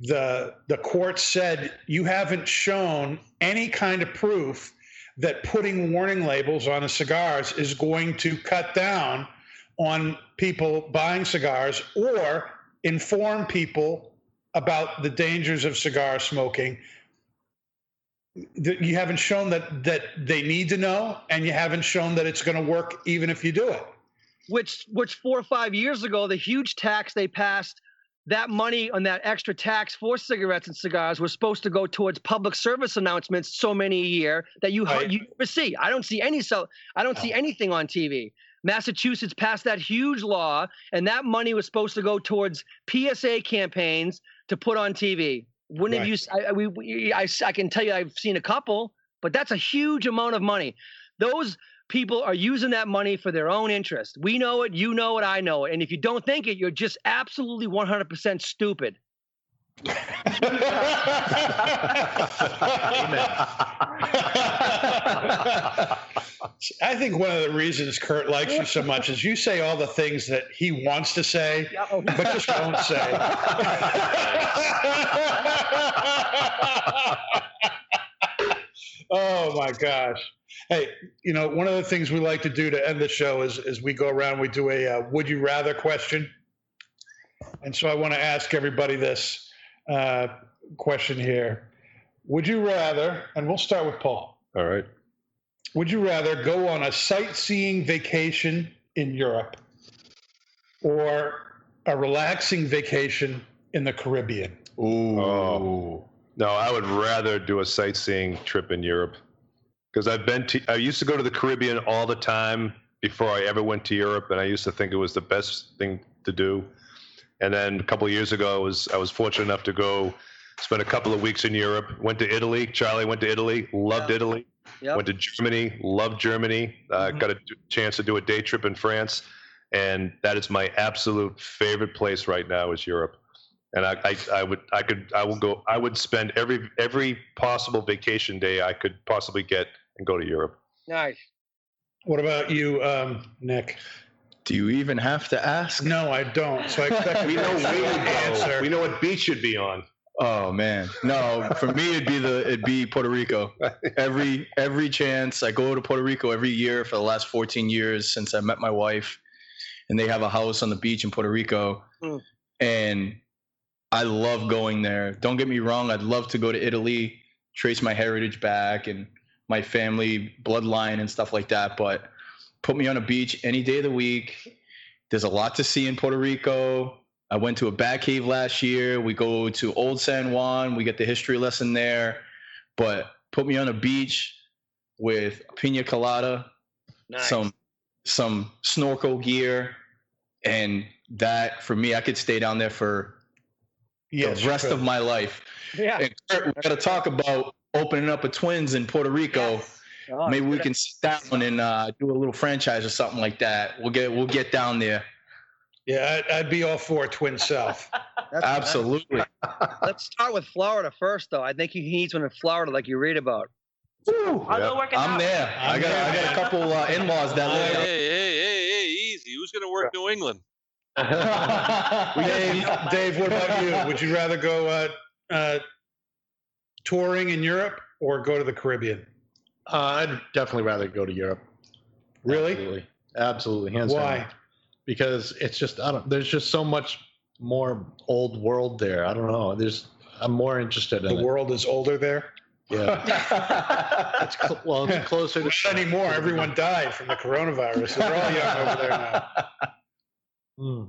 Speaker 2: the the court said you haven't shown any kind of proof that putting warning labels on the cigars is going to cut down on people buying cigars or inform people about the dangers of cigar smoking you haven't shown that that they need to know and you haven't shown that it's going to work even if you do it
Speaker 3: which which four or five years ago, the huge tax they passed, that money on that extra tax for cigarettes and cigars was supposed to go towards public service announcements so many a year that you
Speaker 2: Right.
Speaker 3: you never see. I don't see any so I don't see anything on TV. Massachusetts passed that huge law, and that money was supposed to go towards PSA campaigns to put on TV. Wouldn't have
Speaker 2: Right.
Speaker 3: you? s- I, we, we, I, I can tell you, I've seen a couple, but that's a huge amount of money. Those people are using that money for their own interest. We know it, you know it, I know it. And if you don't think it, you're just absolutely 100% stupid.
Speaker 2: I think one of the reasons Kurt likes you so much is you say all the things that he wants to say, but just don't say. oh my gosh. Hey, you know, one of the things we like to do to end the show is, is we go around, we do a uh, would you rather question. And so I want to ask everybody this uh, question here. Would you rather, and we'll start with Paul.
Speaker 8: All right.
Speaker 2: Would you rather go on a sightseeing vacation in Europe or a relaxing vacation in the Caribbean?
Speaker 4: Ooh.
Speaker 8: Oh. No, I would rather do a sightseeing trip in Europe because I've been to. I used to go to the Caribbean all the time before I ever went to Europe, and I used to think it was the best thing to do. And then a couple of years ago, I was I was fortunate enough to go spend a couple of weeks in Europe. Went to Italy. Charlie went to Italy. Loved
Speaker 3: Yeah.
Speaker 8: Italy.
Speaker 3: Yep.
Speaker 8: Went to Germany. Loved Germany. Uh,
Speaker 3: Mhm.
Speaker 8: Got a chance to do a day trip in France, and that is my absolute favorite place right now is Europe. And I, I, I would, I could, I will go. I would spend every every possible vacation day I could possibly get and go to Europe.
Speaker 3: Nice.
Speaker 2: What about you, um, Nick?
Speaker 4: Do you even have to ask?
Speaker 2: No, I don't. So I expect
Speaker 8: We know
Speaker 2: an
Speaker 8: where you
Speaker 2: answer.
Speaker 8: We know what beach you'd be on.
Speaker 4: Oh man, no. For me, it'd be the it'd be Puerto Rico. Every every chance I go to Puerto Rico every year for the last 14 years since I met my wife, and they have a house on the beach in Puerto Rico,
Speaker 3: Mm.
Speaker 4: and I love going there. Don't get me wrong, I'd love to go to Italy, trace my heritage back and my family bloodline and stuff like that. But put me on a beach any day of the week. There's a lot to see in Puerto Rico. I went to a bat cave last year. We go to Old San Juan. We get the history lesson there. But put me on a beach with pina colada,
Speaker 3: Nice.
Speaker 4: some some snorkel gear, and that for me, I could stay down there for
Speaker 2: Yes,
Speaker 4: the rest
Speaker 2: could.
Speaker 4: of my life.
Speaker 3: yeah.
Speaker 4: And Kurt, we got to talk about opening up a Twins in Puerto Rico.
Speaker 3: Oh,
Speaker 4: Maybe we can sit down and uh, do a little franchise or something like that. We'll get we'll get down there.
Speaker 2: Yeah, I'd, I'd be all for Twin South.
Speaker 4: Absolutely.
Speaker 3: Let's start with Florida first, though. I think he needs one in Florida, like you read about.
Speaker 5: I'll go work it
Speaker 4: I'm
Speaker 5: out.
Speaker 4: there. I got I got a couple uh, in-laws that
Speaker 6: Hey,
Speaker 4: live.
Speaker 6: hey, hey, hey, hey, easy. Who's going to work New England?
Speaker 2: Dave, Dave, what about you? Would you rather go uh, uh, touring in Europe or go to the Caribbean?
Speaker 7: Uh, I'd definitely rather go to Europe.
Speaker 2: Really?
Speaker 7: Absolutely, absolutely. Hands
Speaker 2: Why?
Speaker 7: down. Because it's just I don't. There's just so much more old world there. I don't know. There's. I'm more interested in
Speaker 2: The
Speaker 7: it.
Speaker 2: world is older there.
Speaker 7: Yeah. It's cl- well, it's closer to.
Speaker 2: Not anymore. Everyone died from the coronavirus. So They're all young over there now.
Speaker 7: Hmm.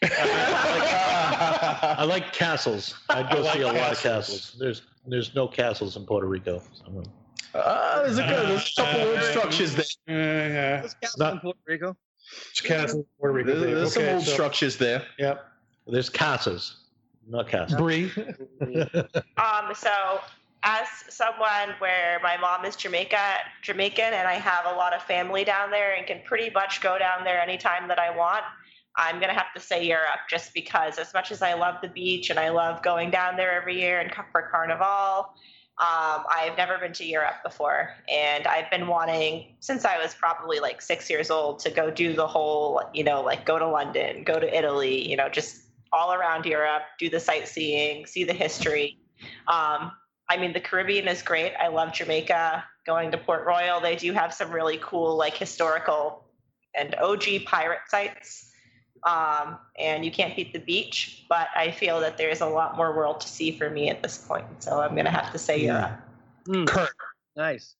Speaker 7: I like castles. I'd go
Speaker 2: I like
Speaker 7: see a lot of
Speaker 2: castles.
Speaker 7: castles. There's there's no castles in Puerto Rico. So,
Speaker 4: Uh, there's a good there's a couple old structures there.
Speaker 2: Uh, yeah,
Speaker 3: Let's
Speaker 7: Not-
Speaker 3: in Puerto Rico.
Speaker 2: it's Castle, Puerto Rico.
Speaker 4: There's,
Speaker 2: Dave.
Speaker 4: there's some old
Speaker 2: so-
Speaker 4: structures there.
Speaker 2: Yep.
Speaker 7: there's casas, not castles.
Speaker 2: Bree.
Speaker 5: Um, so as someone where my mom is Jamaica, Jamaican, and I have a lot of family down there and can pretty much go down there anytime that I want, I'm gonna have to say Europe just because as much as I love the beach and I love going down there every year and for Carnival, um, I've never been to Europe before, and I've been wanting since I was probably like six years old to go do the whole, you know, like go to London, go to Italy, you know, just all around Europe, do the sightseeing, see the history. Um, I mean, the Caribbean is great. I love Jamaica. Going to Port Royal, they do have some really cool, like historical and OG pirate sites. Um, and you can't beat the beach, but I feel that there's a lot more world to see for me at this point. So I'm going to have to say Europe.
Speaker 3: Hmm,
Speaker 2: Kurt.
Speaker 3: nice.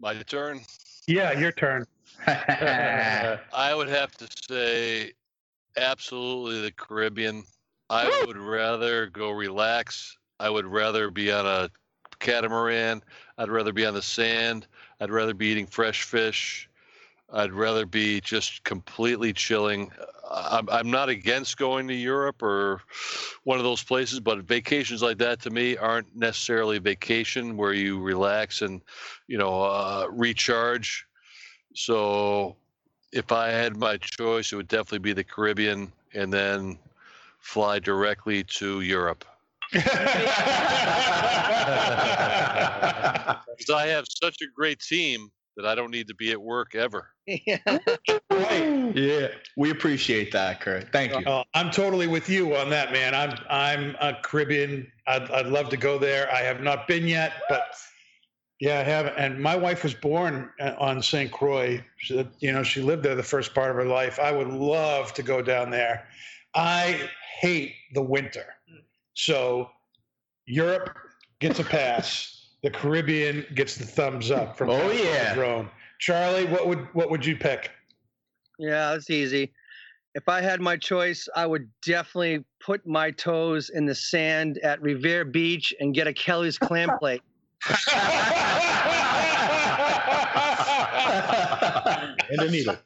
Speaker 6: My turn.
Speaker 2: Yeah, your turn.
Speaker 6: I would have to say absolutely the Caribbean. I would rather go relax. I would rather be on a catamaran. I'd rather be on the sand. I'd rather be eating fresh fish. I'd rather be just completely chilling. I'm, I'm not against going to Europe or one of those places, but vacations like that to me aren't necessarily vacation where you relax and, you know, uh, recharge. So if I had my choice, it would definitely be the Caribbean and then fly directly to Europe. Because I have such a great team that I don't need to be at work ever.
Speaker 3: yeah.
Speaker 4: yeah, we appreciate that, Kurt. Thank you.
Speaker 2: Uh, I'm totally with you on that, man. I'm I'm a Caribbean. I'd, I'd love to go there. I have not been yet, but yeah, I have. And my wife was born uh, on St. Croix. She, you know, she lived there the first part of her life. I would love to go down there. I hate the winter, so Europe gets a pass. The Caribbean gets the thumbs up from
Speaker 4: Oh,
Speaker 2: Pascal
Speaker 4: yeah.
Speaker 2: Drone. Charlie, what would what would you pick?
Speaker 3: Yeah, that's easy. If I had my choice, I would definitely put my toes in the sand at Revere Beach and get a Kelly's clam plate.
Speaker 7: and a needle.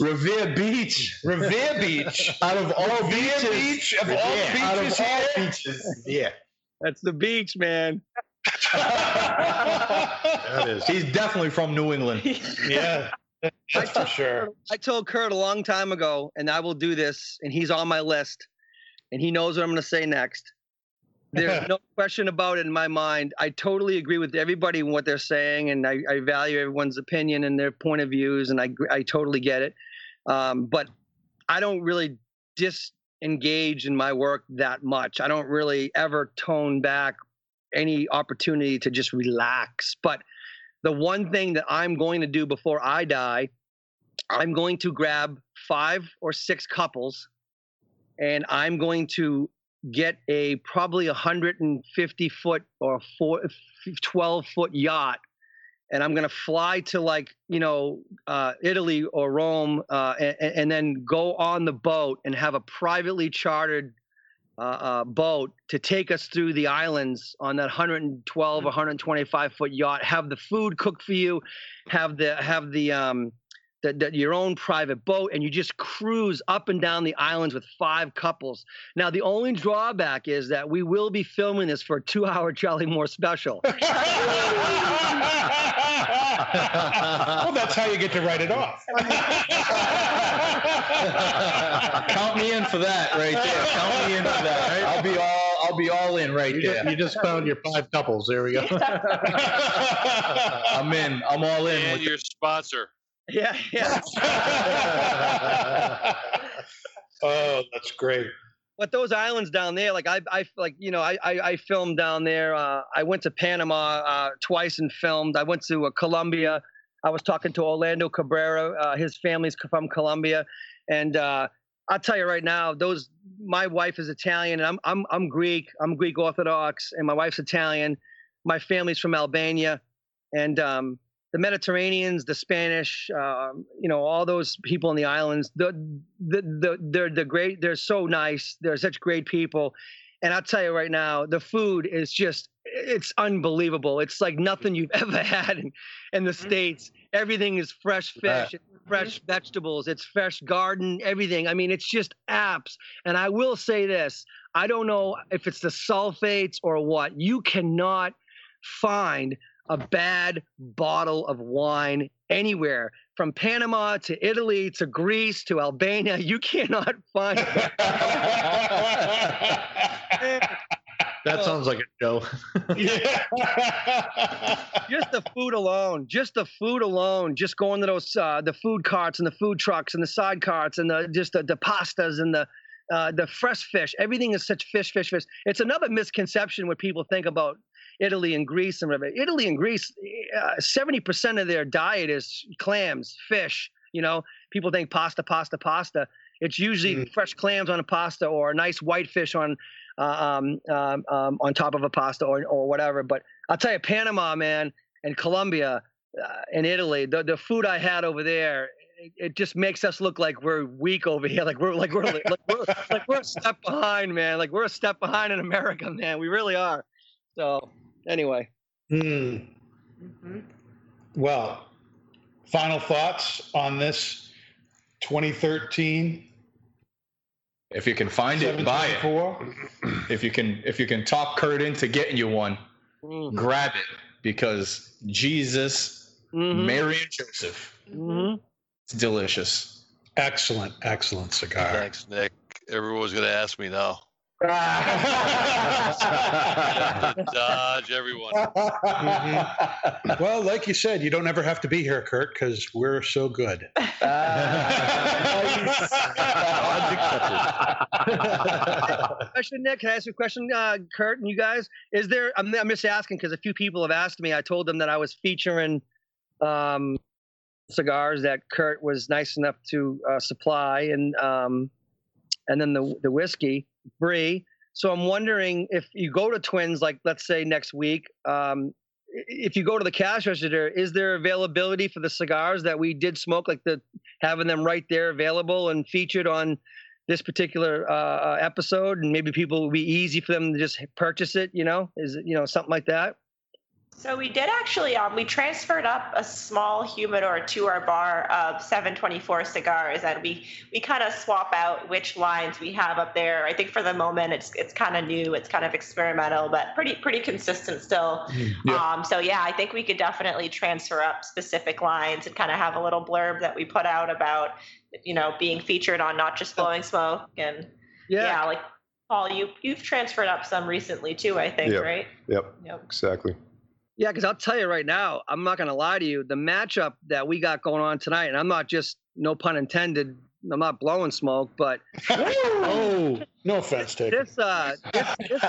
Speaker 4: Revere Beach.
Speaker 2: Revere Beach.
Speaker 4: Out of all
Speaker 2: Revere
Speaker 4: beaches,
Speaker 2: Beach of all
Speaker 4: yeah, out of all beaches, yeah.
Speaker 3: That's the beach, man.
Speaker 7: That is.
Speaker 4: He's definitely from New England.
Speaker 2: Yeah, that's for sure.
Speaker 3: I told Kurt a long time ago, and I will do this, and he's on my list, and he knows what I'm going to say next. There's no question about it in my mind. I totally agree with everybody and what they're saying, and I, I value everyone's opinion and their point of views, and I I totally get it. Um, but I don't really disengage in my work that much. I don't really ever tone back any opportunity to just relax. But the one thing that I'm going to do before I die, I'm going to grab five or six couples and I'm going to get a probably 150 foot or four, 12 foot yacht and I'm going to fly to like you know uh, Italy or Rome, uh, and, and then go on the boat and have a privately chartered uh, uh, boat to take us through the islands on that 112 125 foot yacht. Have the food cooked for you, have the have the um, the, the, your own private boat, and you just cruise up and down the islands with five couples. Now, the only drawback is that we will be filming this for a two-hour Charlie Moore special.
Speaker 2: well, that's how you get to write it off.
Speaker 4: Count me in for that right there. Count me in for that. Right? I'll be all I'll be all in right
Speaker 7: You
Speaker 4: there.
Speaker 7: just, you just found your five couples. There we go.
Speaker 4: I'm in. I'm all in.
Speaker 6: And
Speaker 4: with
Speaker 6: your sponsor.
Speaker 3: Yeah, yeah.
Speaker 2: oh, that's great.
Speaker 3: but those islands down there, like I, I like you know, I, I, I filmed down there. Uh, I went to Panama uh, twice and filmed. I went to uh, Colombia. I was talking to Orlando Cabrera. Uh, his family's from Colombia, and uh, I'll tell you right now, those. My wife is Italian, and I'm I'm I'm Greek. I'm Greek Orthodox, and my wife's Italian. My family's from Albania, and um, the Mediterraneans, the Spanish, um, you know, all those people in the islands, the, the, the, they're, the great, they're so nice. They're such great people. And I'll tell you right now, the food is just, it's unbelievable. It's like nothing you've ever had in, in the States. Everything is fresh fish, it's fresh vegetables, it's fresh garden, everything. I mean, it's just apps. And I will say this I don't know if it's the sulfates or what. You cannot find a bad bottle of wine anywhere from Panama to Italy to Greece to Albania. You cannot find.
Speaker 7: That sounds like a show.
Speaker 3: just the food alone, just the food alone, just going to those uh, the food carts and the food trucks and the side carts and the just the, the pastas and the uh, the fresh fish. Everything is such fish, fish, fish. It's another misconception when people think about Italy and Greece and whatever. Italy and Greece, uh, seventy percent of their diet is clams, fish. You know, people think pasta, pasta, pasta. It's usually fresh clams on a pasta or a nice white fish on uh, um, um, um, on top of a pasta or or whatever. But I'll tell you, Panama, man, and Colombia uh, and Italy, the the food I had over there. It, it just makes us look like we're weak over here. Like we're like we're like we're like we're a step behind, man. Like we're a step behind in America, man. We really are. So anyway,
Speaker 2: Hmm. Well, final thoughts on this 2013
Speaker 4: If you can find it, buy it. If you can, if you can talk Kurt into getting you one,
Speaker 3: Mm.
Speaker 4: grab it because Jesus,
Speaker 3: Mhm.
Speaker 4: Mary and Joseph,
Speaker 3: Mhm.
Speaker 4: it's delicious.
Speaker 2: Excellent, excellent cigar.
Speaker 6: Thanks, Nick. Everyone's going to ask me now. Dodge everyone.
Speaker 2: Mhm. Well, like you said, you don't ever have to be here, Kurt, because we're so good.
Speaker 3: question, Nick. Can I ask you a question, uh, Kurt and you guys? Is there? I'm, I'm just asking because a few people have asked me. I told them that I was featuring um, cigars that Kurt was nice enough to uh, supply, and um, and then the the whiskey, Brie. So I'm wondering if you go to Twins, like let's say next week, um, if you go to the cash register, is there availability for the cigars that we did smoke, like the having them right there available and featured on this particular uh, uh, episode, and maybe people will be easy for them to just purchase it. You know, is you know something like that?
Speaker 5: So we did actually, um, we transferred up a small humidor to our bar of 724 cigars, and we we kind of swap out which lines we have up there. I think for the moment it's it's kind of new, it's kind of experimental, but pretty pretty consistent still. Um, so yeah, I think we could definitely transfer up specific lines and kind of have a little blurb that we put out about you know being featured on not just blowing smoke and
Speaker 3: Yeah.
Speaker 5: yeah, like Paul, you you've transferred up some recently too, I think,
Speaker 8: Yeah.
Speaker 5: right?
Speaker 8: Yep,
Speaker 5: Yep.
Speaker 8: exactly.
Speaker 3: Yeah, because I'll tell you right now, I'm not going to lie to you. The matchup that we got going on tonight, and I'm not just, no pun intended, I'm not blowing smoke, but
Speaker 2: oh, no offense taken.
Speaker 3: this uh this this,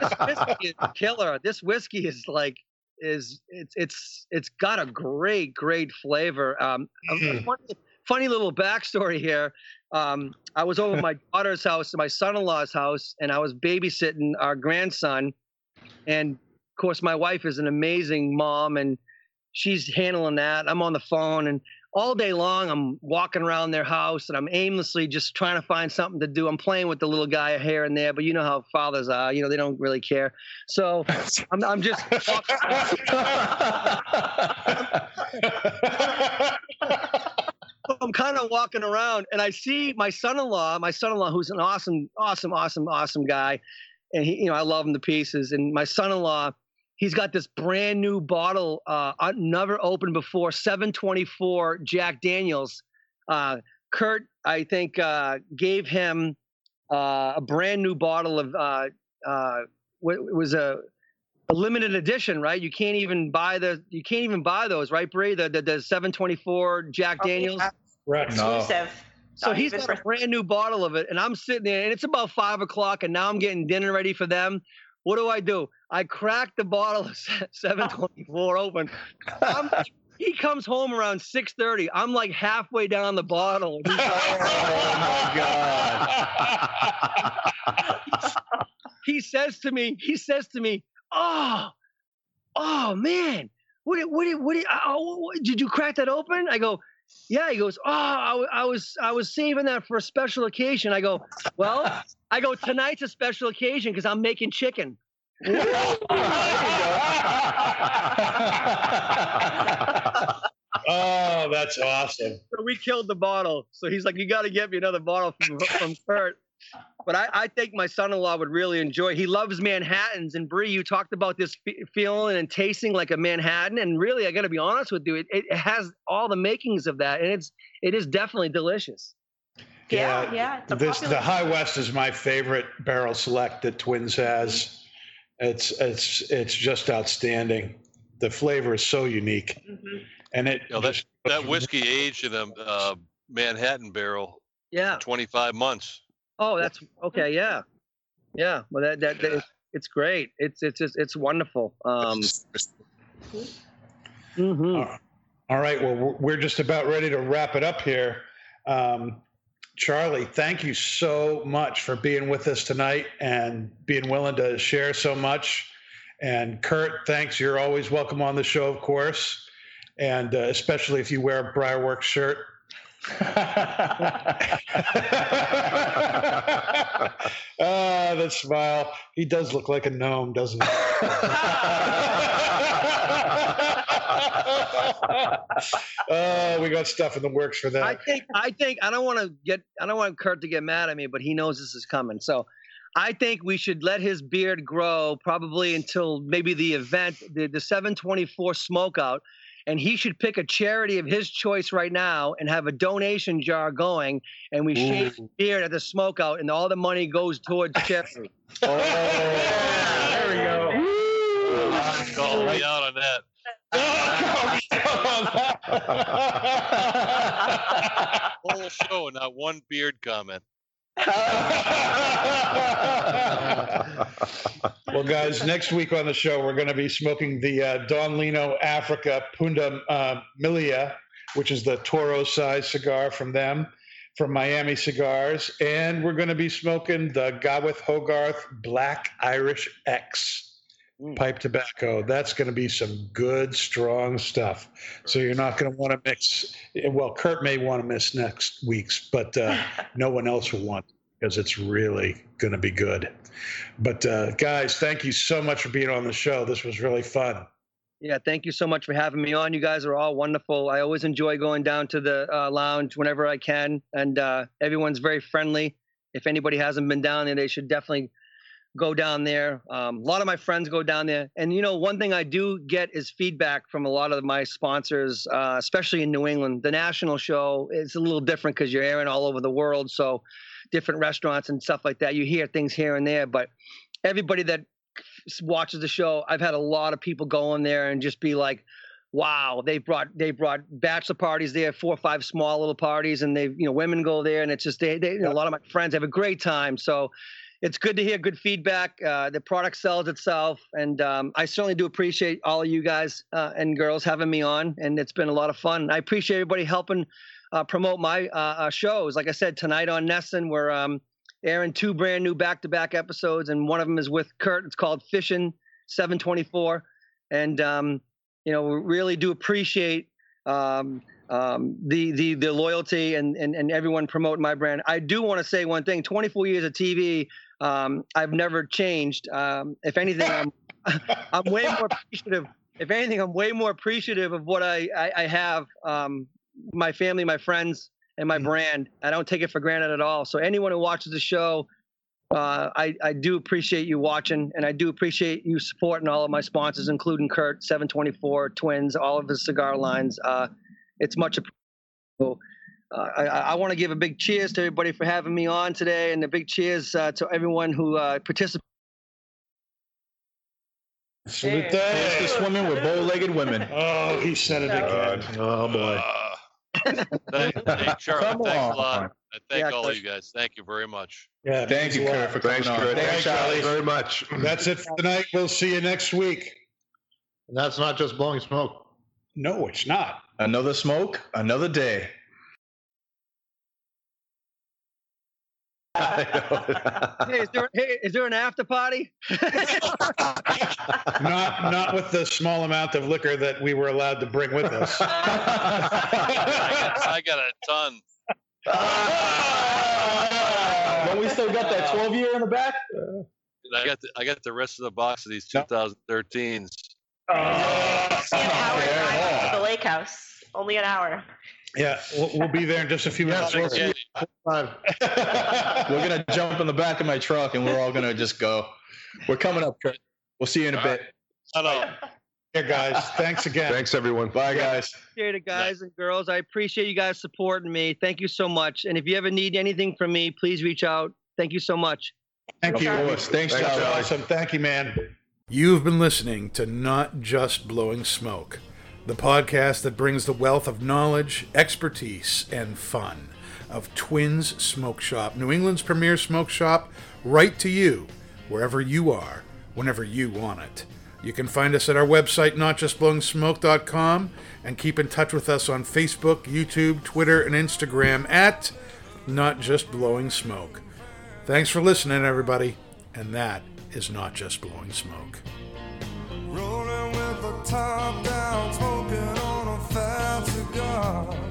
Speaker 3: this whiskey is killer. This whiskey is like is it's it's it's got a great great flavor. Um,
Speaker 2: Mm.
Speaker 3: funny, funny little backstory here. Um, I was over at my daughter's house, my son-in-law's house, and I was babysitting our grandson. And of course, my wife is an amazing mom, and she's handling that. I'm on the phone, and all day long, I'm walking around their house, and I'm aimlessly just trying to find something to do. I'm playing with the little guy here and there, but you know how fathers are. You know, they don't really care. So I'm, I'm just I'm kind of walking around and I see my son-in-law, my son-in-law, who's an awesome, awesome, awesome, awesome guy, and he, you know, I love him to pieces. And my son-in-law, he's got this brand new bottle, uh, never opened before, 724 Jack Daniels. Uh, Kurt, I think, uh, gave him uh, a brand new bottle of. Uh, uh, what it was a a limited edition, right? You can't even buy the you can't even buy those, right, Bree? The the, the 724 Jack
Speaker 5: Oh,
Speaker 3: Daniels.
Speaker 5: yeah.
Speaker 2: Right.
Speaker 5: Exclusive.
Speaker 3: So
Speaker 5: Not
Speaker 3: he's
Speaker 5: even
Speaker 3: got a brand new bottle of it, and I'm sitting there, and it's about five o'clock, and now I'm getting dinner ready for them. What do I do? I crack the bottle of 724 open. He comes home around 6:30. I'm like halfway down the bottle. Like,
Speaker 2: Oh my God.
Speaker 3: he says to me, he says to me, "Oh, oh man, what did, what did, what did, oh, uh, uh, did you crack that open?" I go, "Yeah." He goes, "Oh, I, I was, I was saving that for a special occasion." I go, "Well, I go tonight's a special occasion because I'm making chicken."
Speaker 2: oh, that's awesome.
Speaker 3: So we killed the bottle. So he's like, "You got to get me another bottle from from Kurt." But I, I think my son-in-law would really enjoy. He loves Manhattan's, and Bree, you talked about this fe- feeling and tasting like a Manhattan, and really, I got to be honest with you, it, it has all the makings of that, and it's it is definitely delicious.
Speaker 5: Yeah, yeah. It's a
Speaker 2: This
Speaker 5: popular-
Speaker 2: the High West is my favorite barrel select that Twins has. It's it's it's just outstanding. The flavor is so unique,
Speaker 5: Mhm.
Speaker 2: and it
Speaker 6: You know, that, that whiskey aged in a uh, Manhattan barrel
Speaker 3: Yeah.
Speaker 6: 25 months.
Speaker 3: Oh, that's okay. Yeah, yeah. Well, that that, that it's great. It's it's it's, it's wonderful. Um, mhm.
Speaker 2: All right. Well, we're- we're just about ready to wrap it up here. Um, Charlie, thank you so much for being with us tonight and being willing to share so much. And Kurt, thanks. You're always welcome on the show, of course, and uh, especially if you wear a Briarworks shirt. Ah, that smile. He does look like a gnome, doesn't he? oh, we got stuff in the works for that.
Speaker 3: I think I think I don't want to get I don't want Kurt to get mad at me, but he knows this is coming. So I think we should let his beard grow probably until maybe the event, the, the 724 smokeout, and he should pick a charity of his choice right now and have a donation jar going, and we shave his beard at the smokeout, and all the money goes towards charity.
Speaker 2: Oh, there we go.
Speaker 6: Call me out on that. Whole show, not one beard comment.
Speaker 2: well, guys, next week on the show, we're going to be smoking the uh, Don Lino Africa Punda uh, Milia, which is the Toro size cigar from them, from Miami Cigars. And we're going to be smoking the Gawith Hoggarth Black Irish X pipe tobacco. That's going to be some good, strong stuff. So you're not going to want to mix. Well, Kurt may want to miss next week's, but uh, no one else will want because it's really going to be good. But uh, guys, thank you so much for being on the show. This was really fun.
Speaker 3: Yeah, thank you so much for having me on. You guys are all wonderful. I always enjoy going down to the uh, lounge whenever I can, and uh, everyone's very friendly. If anybody hasn't been down there, they should definitely go down there. Um, a lot of my friends go down there, and you know, one thing I do get is feedback from a lot of my sponsors, uh, especially in New England. The national show is a little different because you're airing all over the world, so different restaurants and stuff like that. You hear things here and there, but everybody that watches the show, I've had a lot of people go in there and just be like, wow, they brought they brought bachelor parties there, four or five small little parties, and they you know women go there, and it's just they, they you know, a lot of my friends have a great time. So it's good to hear good feedback. Uh, the product sells itself, and um, I certainly do appreciate all of you guys uh, and girls having me on, and it's been a lot of fun. I appreciate everybody helping uh, promote my uh, uh, shows. Like I said, tonight on NESN, we're um, airing two brand new back-to-back episodes, and one of them is with Kurt. It's called Fishing 724, and um, you know, we really do appreciate um, um, the the the loyalty and, and and everyone promoting my brand. I do want to say one thing: 24 years of TV, um, I've never changed. Um, if anything, I'm I'm way more appreciative. If anything, I'm way more appreciative of what I I, I have, um, my family, my friends, and my brand. I don't take it for granted at all. So anyone who watches the show. Uh, I, I do appreciate you watching, and I do appreciate you supporting all of my sponsors, including Kurt, 724, Twins, all of his cigar lines. Uh, it's much appreciated. Uh, I, I want to give a big cheers to everybody for having me on today, and a big cheers uh, to everyone who uh, participated.
Speaker 4: Salute to swimming with bow-legged women.
Speaker 11: Oh, he said it again.
Speaker 7: Oh boy.
Speaker 6: Uh, thank, hey, Charlie,
Speaker 4: Come
Speaker 6: thanks
Speaker 4: on.
Speaker 6: a lot. I thank
Speaker 3: Yeah,
Speaker 6: all of you guys. Thank you very much.
Speaker 11: Yeah,
Speaker 4: Thank you,
Speaker 11: thanks
Speaker 4: Kurt, for coming
Speaker 8: Thanks,
Speaker 4: on.
Speaker 8: Kurt.
Speaker 11: Thanks,
Speaker 8: Thanks,
Speaker 11: Charlie.
Speaker 8: very much.
Speaker 11: That's it for tonight. We'll see you next week.
Speaker 7: And that's not just blowing smoke.
Speaker 11: No, it's not.
Speaker 4: Another smoke, another day.
Speaker 3: Hey, is there, hey, is there an after party?
Speaker 11: Not not with the small amount of liquor that we were allowed to bring with us.
Speaker 6: I got, I got a ton.
Speaker 4: But we still got that 12 year in the back.
Speaker 6: I got the, I got the rest of the box of these 2013s.
Speaker 5: Only an hour oh, drive to the lake house. Only an hour.
Speaker 11: Yeah, we'll, we'll be there in just a few minutes.
Speaker 6: Thanks, Eddie.
Speaker 7: Five.
Speaker 4: We're gonna jump in the back of my truck and we're all gonna just go. We're coming up. Kurt. We'll see you in a bit.
Speaker 11: Hello, Here, guys. Thanks again.
Speaker 8: Thanks, everyone.
Speaker 4: Bye, guys.
Speaker 3: appreciate it, guys and girls. I appreciate you guys supporting me. Thank you so much. And if you ever need anything from me, please reach out. Thank you so much.
Speaker 11: Thank you.
Speaker 4: Of. Thanks,
Speaker 8: Thanks,
Speaker 4: Charlie.
Speaker 8: Charlie.
Speaker 11: Awesome. Thank you, man.
Speaker 2: You've been listening to Not Just Blowing Smoke, the podcast that brings the wealth of knowledge, expertise, and fun of Twins Smoke Shop, New England's premier smoke shop, right to you, wherever you are, whenever you want it. You can find us at our website, notjustblowingsmoke.com, and keep in touch with us on Facebook, YouTube, Twitter, and Instagram at Not Just Blowing Smoke. Thanks for listening, everybody. And that is not just blowing smoke.
Speaker 1: Rolling top down, smoking on a fat cigar.